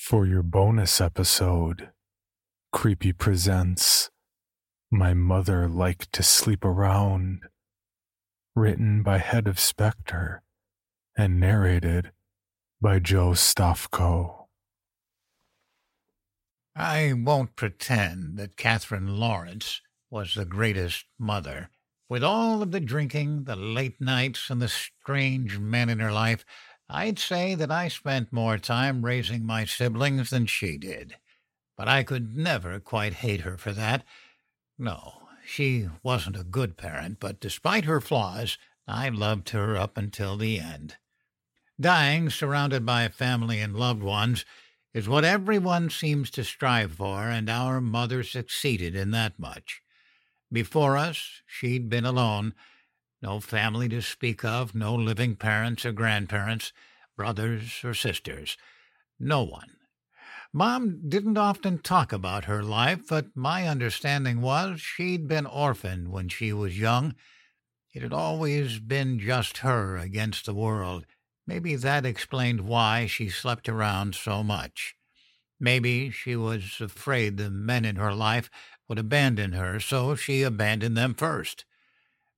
[SPEAKER 4] For your bonus episode, Creepy presents My Mother Liked to Sleep Around written by HeadOfSpectre and narrated by Joe Stofko.
[SPEAKER 5] I won't pretend that Catherine Lawrence was the greatest mother. With all of the drinking, the late nights, and the strange men in her life, I'd say that I spent more time raising my siblings than she did. But I could never quite hate her for that. No, she wasn't a good parent, but despite her flaws, I loved her up until the end. Dying surrounded by family and loved ones is what everyone seems to strive for, and our mother succeeded in that much. Before us, she'd been alone, no family to speak of, no living parents or grandparents, brothers or sisters, no one. Mom didn't often talk about her life, but my understanding was she'd been orphaned when she was young. It had always been just her against the world. Maybe that explained why she slept around so much. Maybe she was afraid the men in her life would abandon her, so she abandoned them first.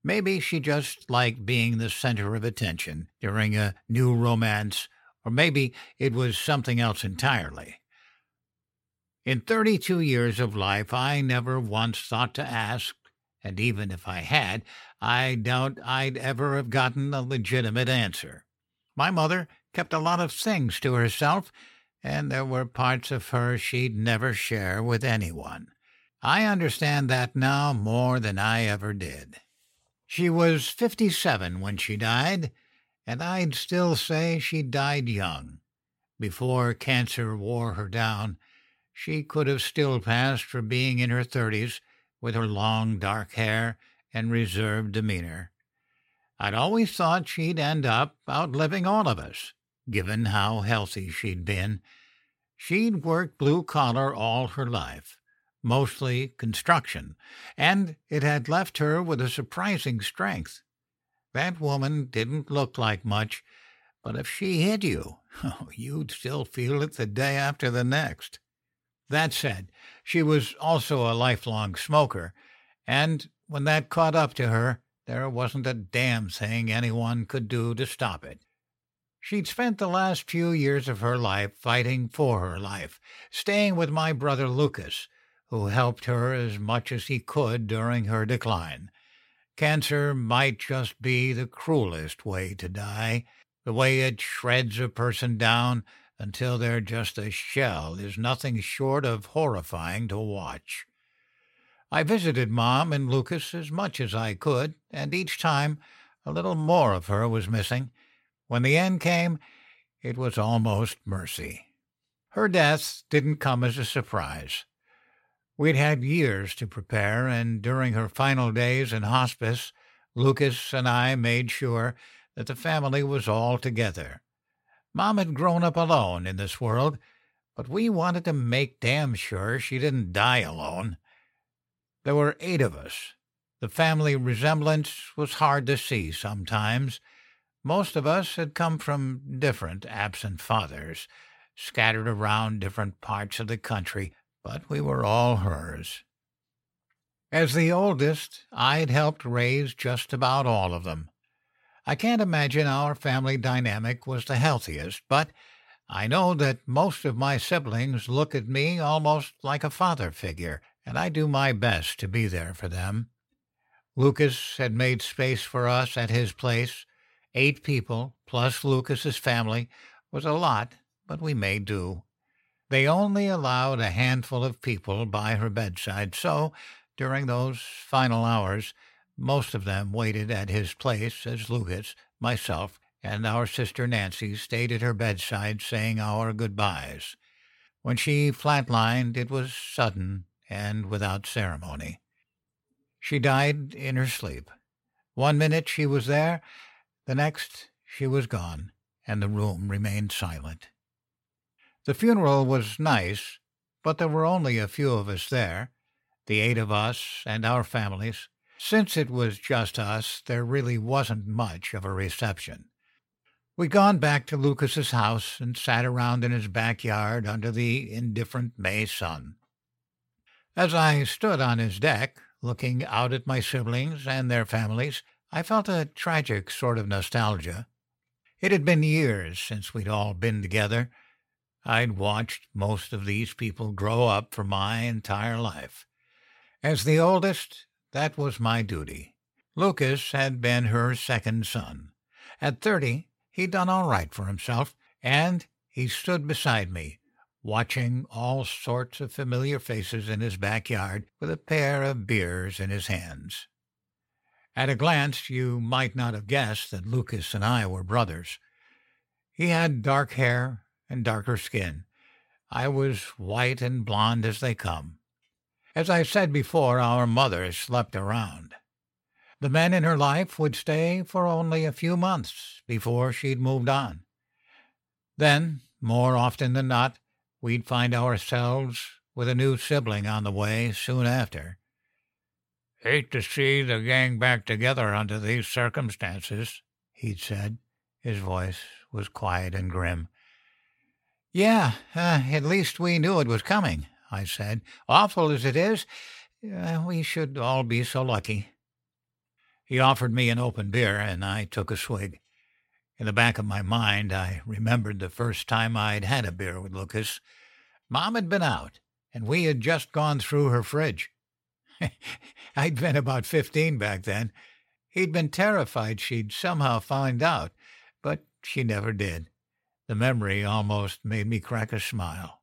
[SPEAKER 5] Maybe she just liked being the center of attention during a new romance, or maybe it was something else entirely. In 32 years of life, I never once thought to ask, and even if I had, I doubt I'd ever have gotten a legitimate answer. My mother kept a lot of things to herself, and there were parts of her she'd never share with anyone. I understand that now more than I ever did. She was 57 when she died, and I'd still say she died young. Before cancer wore her down, she could have still passed for being in her thirties with her long dark hair and reserved demeanor. I'd always thought she'd end up outliving all of us, given how healthy she'd been. She'd worked blue collar all her life, mostly construction, and it had left her with a surprising strength. That woman didn't look like much, but if she hit you, oh, you'd still feel it the day after the next. That said, she was also a lifelong smoker, and when that caught up to her, there wasn't a damn thing anyone could do to stop it. She'd spent the last few years of her life fighting for her life, staying with my brother Lucas, who helped her as much as he could during her decline. Cancer might just be the cruelest way to die. The way it shreds a person down until they're just a shell is nothing short of horrifying to watch. I visited Mom and Lucas as much as I could, and each time a little more of her was missing. When the end came, it was almost mercy. Her death didn't come as a surprise. We'd had years to prepare, and during her final days in hospice, Lucas and I made sure that the family was all together. Mom had grown up alone in this world, but we wanted to make damn sure she didn't die alone. There were eight of us. The family resemblance was hard to see sometimes. Most of us had come from different absent fathers, scattered around different parts of the country, but we were all hers. As the oldest, I'd helped raise just about all of them. I can't imagine our family dynamic was the healthiest, but I know that most of my siblings look at me almost like a father figure, and I do my best to be there for them. Lucas had made space for us at his place. Eight people, plus Lucas's family, was a lot, but we made do. They only allowed a handful of people by her bedside, so during those final hours, most of them waited at his place as Lucas, myself, and our sister Nancy stayed at her bedside saying our goodbyes. When she flatlined, it was sudden and without ceremony. She died in her sleep. One minute she was there, the next she was gone, and the room remained silent. The funeral was nice, but there were only a few of us there, the eight of us and our families. Since it was just us, there really wasn't much of a reception. We'd gone back to Lucas's house and sat around in his backyard under the indifferent May sun. As I stood on his deck, looking out at my siblings and their families, I felt a tragic sort of nostalgia. It had been years since we'd all been together. I'd watched most of these people grow up for my entire life. As the oldest, that was my duty. Lucas had been her second son. At thirty, he'd done all right for himself, and he stood beside me, watching all sorts of familiar faces in his backyard with a pair of beers in his hands. At a glance, you might not have guessed that Lucas and I were brothers. He had dark hair and darker skin. I was white and blond as they come. As I said before, our mother slept around. The men in her life would stay for only a few months before she'd moved on. Then, more often than not, we'd find ourselves with a new sibling on the way soon after. Hate to see the gang back together under these circumstances, he'd said. His voice was quiet and grim. Yeah, uh, at least we knew it was coming, I said. Awful as it is, uh, we should all be so lucky. He offered me an open beer, and I took a swig. In the back of my mind, I remembered the first time I'd had a beer with Lucas. Mom had been out, and we had just gone through her fridge. I'd been about fifteen back then. He'd been terrified she'd somehow find out, but she never did. The memory almost made me crack a smile.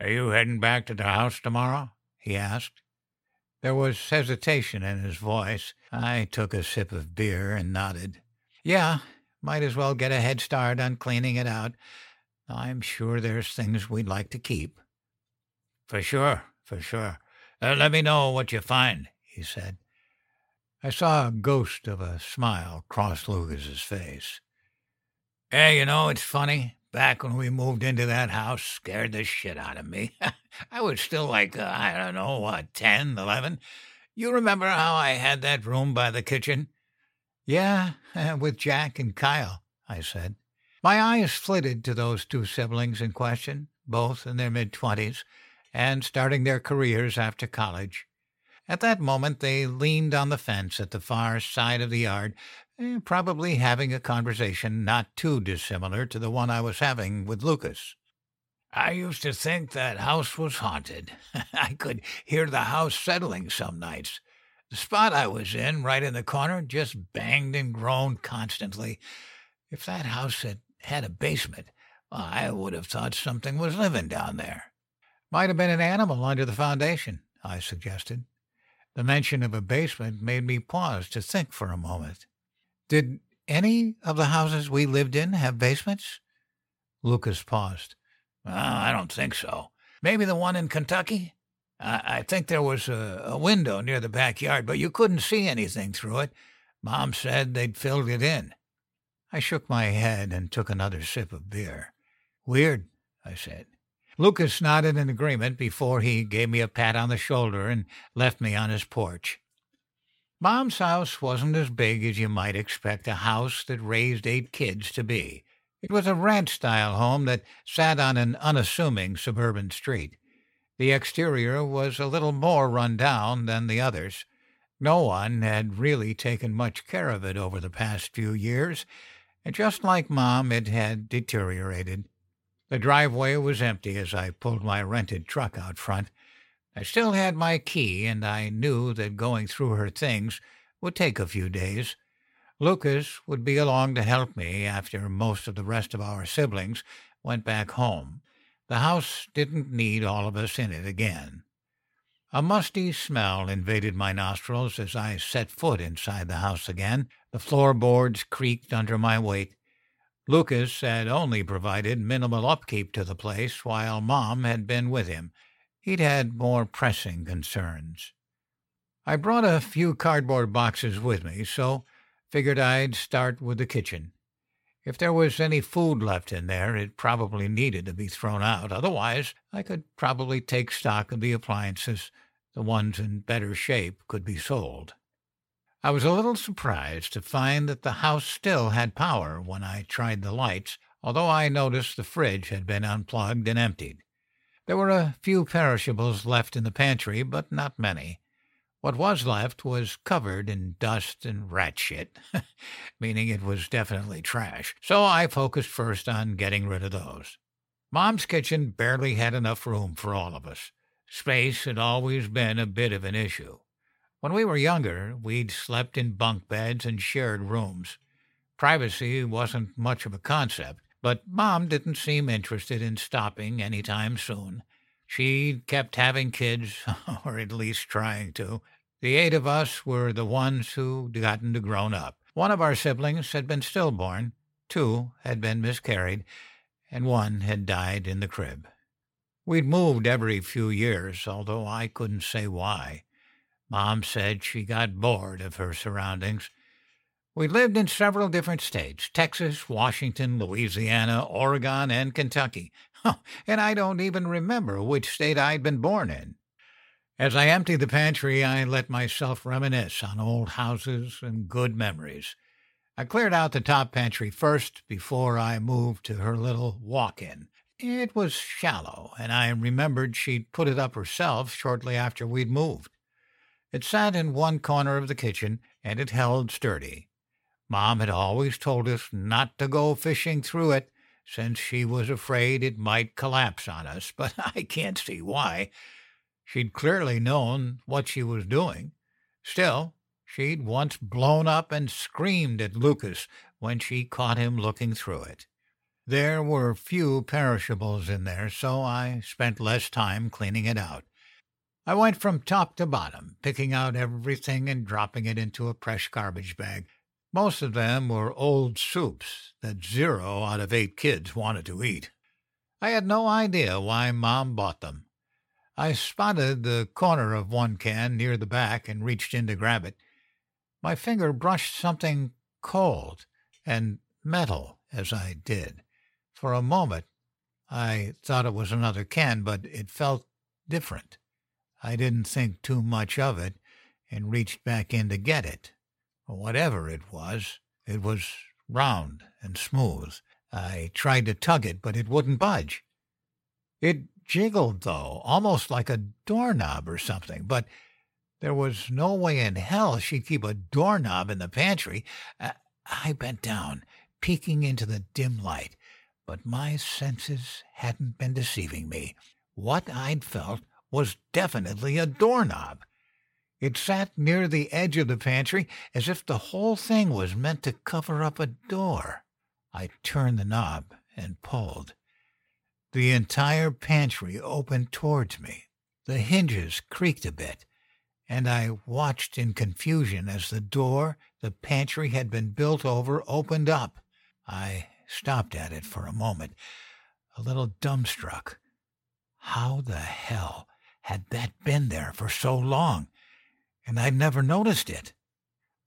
[SPEAKER 5] Are you heading back to the house tomorrow? he asked. There was hesitation in his voice. I took a sip of beer and nodded. Yeah, might as well get a head start on cleaning it out. I'm sure there's things we'd like to keep. For sure, for sure. Uh, let me know what you find, he said. I saw a ghost of a smile cross Lucas's face. Hey, you know, it's funny. Back when we moved into that house, scared the shit out of me. I was still like, uh, I don't know, what, 10, 11? You remember how I had that room by the kitchen? Yeah, with Jack and Kyle, I said. My eyes flitted to those two siblings in question, both in their mid twenties, and starting their careers after college. At that moment, they leaned on the fence at the far side of the yard, eh, probably having a conversation not too dissimilar to the one I was having with Lucas. I used to think that house was haunted. I could hear the house settling some nights. The spot I was in, right in the corner, just banged and groaned constantly. If that house had had a basement, I would have thought something was living down there. Might have been an animal under the foundation, I suggested. The mention of a basement made me pause to think for a moment. Did any of the houses we lived in have basements? Lucas paused. I don't think so. Maybe the one in Kentucky? I, I think there was a, a window near the backyard, but you couldn't see anything through it. Mom said they'd filled it in. I shook my head and took another sip of beer. Weird, I said. Lucas nodded in agreement before he gave me a pat on the shoulder and left me on his porch. Mom's house wasn't as big as you might expect a house that raised eight kids to be. It was a ranch style home that sat on an unassuming suburban street. The exterior was a little more run down than the others. No one had really taken much care of it over the past few years, and just like Mom, it had deteriorated. The driveway was empty as I pulled my rented truck out front. I still had my key, and I knew that going through her things would take a few days. Lucas would be along to help me after most of the rest of our siblings went back home. The house didn't need all of us in it again. A musty smell invaded my nostrils as I set foot inside the house again. The floorboards creaked under my weight. Lucas had only provided minimal upkeep to the place while Mom had been with him. He'd had more pressing concerns. I brought a few cardboard boxes with me, so Figured I'd start with the kitchen. If there was any food left in there, it probably needed to be thrown out. Otherwise, I could probably take stock of the appliances. The ones in better shape could be sold. I was a little surprised to find that the house still had power when I tried the lights, although I noticed the fridge had been unplugged and emptied. There were a few perishables left in the pantry, but not many. What was left was covered in dust and rat shit, meaning it was definitely trash, so I focused first on getting rid of those. Mom's kitchen barely had enough room for all of us. Space had always been a bit of an issue. When we were younger, we'd slept in bunk beds and shared rooms. Privacy wasn't much of a concept, but Mom didn't seem interested in stopping any time soon. She kept having kids, or at least trying to. The eight of us were the ones who'd gotten to grown up. One of our siblings had been stillborn, two had been miscarried, and one had died in the crib. We'd moved every few years, although I couldn't say why. Mom said she got bored of her surroundings. We lived in several different states Texas, Washington, Louisiana, Oregon, and Kentucky. and I don't even remember which state I'd been born in. As I emptied the pantry, I let myself reminisce on old houses and good memories. I cleared out the top pantry first before I moved to her little walk in. It was shallow, and I remembered she'd put it up herself shortly after we'd moved. It sat in one corner of the kitchen, and it held sturdy. Mom had always told us not to go fishing through it, since she was afraid it might collapse on us, but I can't see why. She'd clearly known what she was doing. Still, she'd once blown up and screamed at Lucas when she caught him looking through it. There were few perishables in there, so I spent less time cleaning it out. I went from top to bottom, picking out everything and dropping it into a fresh garbage bag. Most of them were old soups that zero out of eight kids wanted to eat. I had no idea why Mom bought them. I spotted the corner of one can near the back and reached in to grab it. My finger brushed something cold and metal as I did. For a moment, I thought it was another can, but it felt different. I didn't think too much of it and reached back in to get it. Whatever it was, it was round and smooth. I tried to tug it, but it wouldn't budge. It jiggled, though, almost like a doorknob or something, but there was no way in hell she'd keep a doorknob in the pantry. I bent down, peeking into the dim light, but my senses hadn't been deceiving me. What I'd felt was definitely a doorknob. It sat near the edge of the pantry as if the whole thing was meant to cover up a door. I turned the knob and pulled. The entire pantry opened towards me. The hinges creaked a bit, and I watched in confusion as the door the pantry had been built over opened up. I stopped at it for a moment, a little dumbstruck. How the hell had that been there for so long? And I'd never noticed it.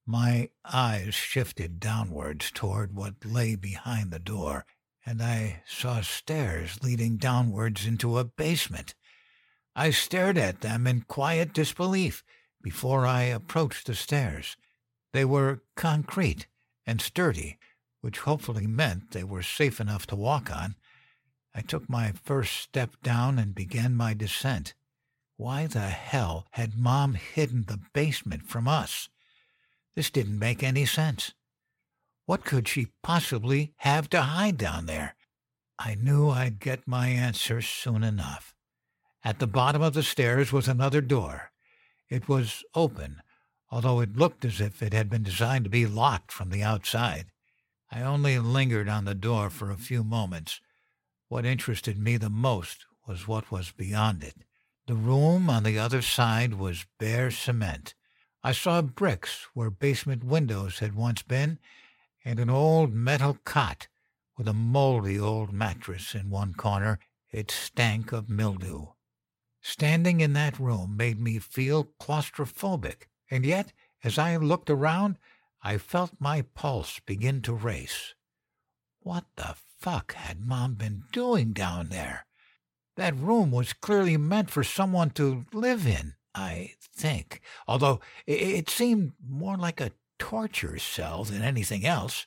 [SPEAKER 5] My eyes shifted downwards toward what lay behind the door, and I saw stairs leading downwards into a basement. I stared at them in quiet disbelief before I approached the stairs. They were concrete and sturdy, which hopefully meant they were safe enough to walk on. I took my first step down and began my descent. Why the hell had Mom hidden the basement from us? This didn't make any sense. What could she possibly have to hide down there? I knew I'd get my answer soon enough. At the bottom of the stairs was another door. It was open, although it looked as if it had been designed to be locked from the outside. I only lingered on the door for a few moments. What interested me the most was what was beyond it. The room on the other side was bare cement. I saw bricks where basement windows had once been, and an old metal cot with a moldy old mattress in one corner. It stank of mildew. Standing in that room made me feel claustrophobic, and yet, as I looked around, I felt my pulse begin to race. What the fuck had Mom been doing down there? That room was clearly meant for someone to live in, I think, although it seemed more like a torture cell than anything else.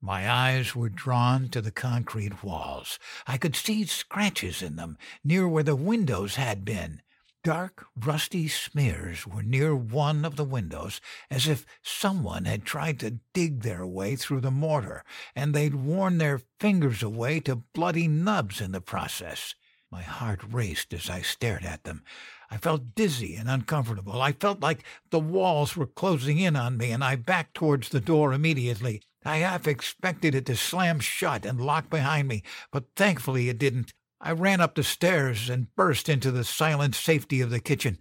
[SPEAKER 5] My eyes were drawn to the concrete walls. I could see scratches in them near where the windows had been. Dark, rusty smears were near one of the windows, as if someone had tried to dig their way through the mortar, and they'd worn their fingers away to bloody nubs in the process. My heart raced as I stared at them. I felt dizzy and uncomfortable. I felt like the walls were closing in on me, and I backed towards the door immediately. I half expected it to slam shut and lock behind me, but thankfully it didn't. I ran up the stairs and burst into the silent safety of the kitchen.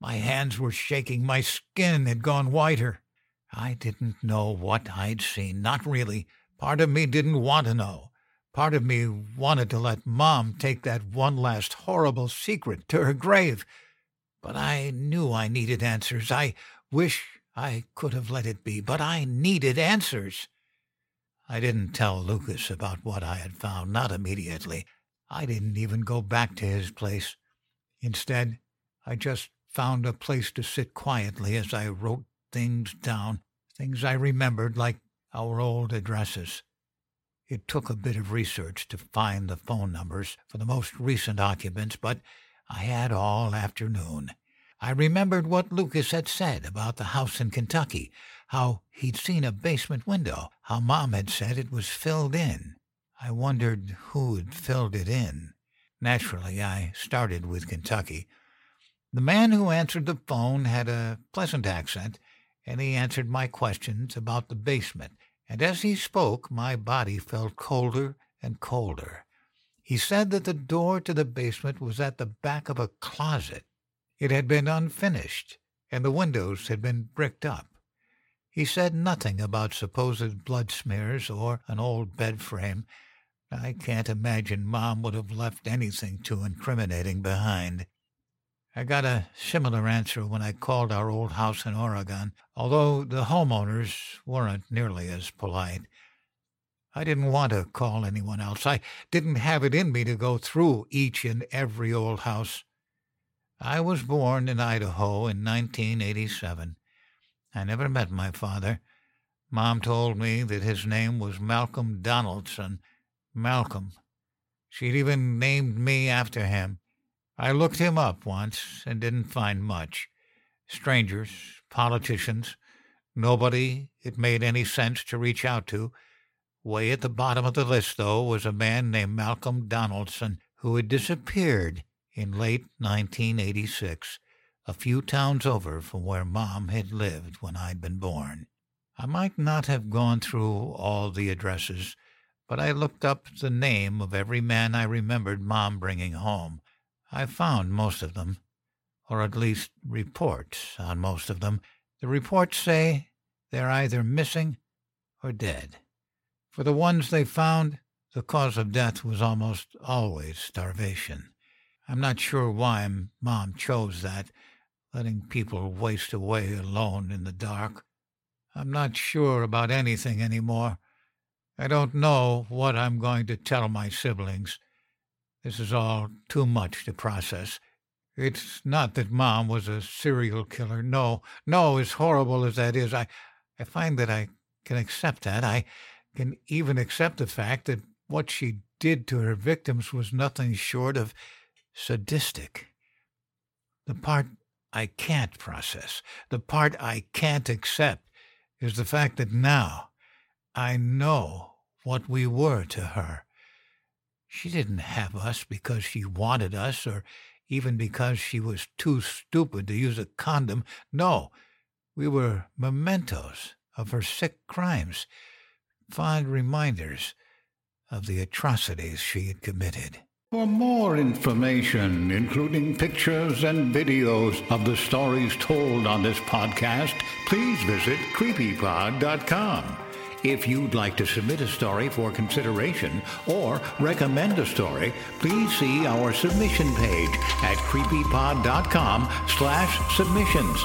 [SPEAKER 5] My hands were shaking. My skin had gone whiter. I didn't know what I'd seen, not really. Part of me didn't want to know. Part of me wanted to let Mom take that one last horrible secret to her grave, but I knew I needed answers. I wish I could have let it be, but I needed answers. I didn't tell Lucas about what I had found, not immediately. I didn't even go back to his place. Instead, I just found a place to sit quietly as I wrote things down, things I remembered like our old addresses. It took a bit of research to find the phone numbers for the most recent occupants, but I had all afternoon. I remembered what Lucas had said about the house in Kentucky, how he'd seen a basement window, how Mom had said it was filled in. I wondered who'd filled it in. Naturally, I started with Kentucky. The man who answered the phone had a pleasant accent, and he answered my questions about the basement and as he spoke, my body felt colder and colder. He said that the door to the basement was at the back of a closet. It had been unfinished, and the windows had been bricked up. He said nothing about supposed blood smears or an old bed frame. I can't imagine Mom would have left anything too incriminating behind. I got a similar answer when I called our old house in Oregon, although the homeowners weren't nearly as polite. I didn't want to call anyone else. I didn't have it in me to go through each and every old house. I was born in Idaho in 1987. I never met my father. Mom told me that his name was Malcolm Donaldson. Malcolm. She'd even named me after him. I looked him up once and didn't find much. Strangers, politicians, nobody it made any sense to reach out to. Way at the bottom of the list, though, was a man named Malcolm Donaldson who had disappeared in late 1986, a few towns over from where Mom had lived when I'd been born. I might not have gone through all the addresses, but I looked up the name of every man I remembered Mom bringing home. I found most of them, or at least reports on most of them. The reports say they're either missing or dead. For the ones they found, the cause of death was almost always starvation. I'm not sure why Mom chose that, letting people waste away alone in the dark. I'm not sure about anything anymore. I don't know what I'm going to tell my siblings. This is all too much to process. It's not that Mom was a serial killer. No, no, as horrible as that is, I, I find that I can accept that. I can even accept the fact that what she did to her victims was nothing short of sadistic. The part I can't process, the part I can't accept, is the fact that now I know what we were to her. She didn't have us because she wanted us or even because she was too stupid to use a condom. No, we were mementos of her sick crimes, fond reminders of the atrocities she had committed.
[SPEAKER 12] For more information, including pictures and videos of the stories told on this podcast, please visit creepypod.com. If you'd like to submit a story for consideration or recommend a story, please see our submission page at creepypod.com slash submissions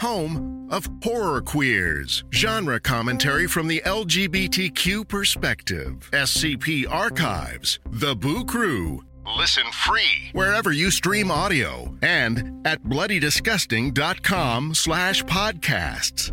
[SPEAKER 3] home of Horror Queers, genre commentary from the LGBTQ perspective. SCP Archives, The Boo Crew. Listen free wherever you stream audio and at bloodydisgusting.com slash podcasts.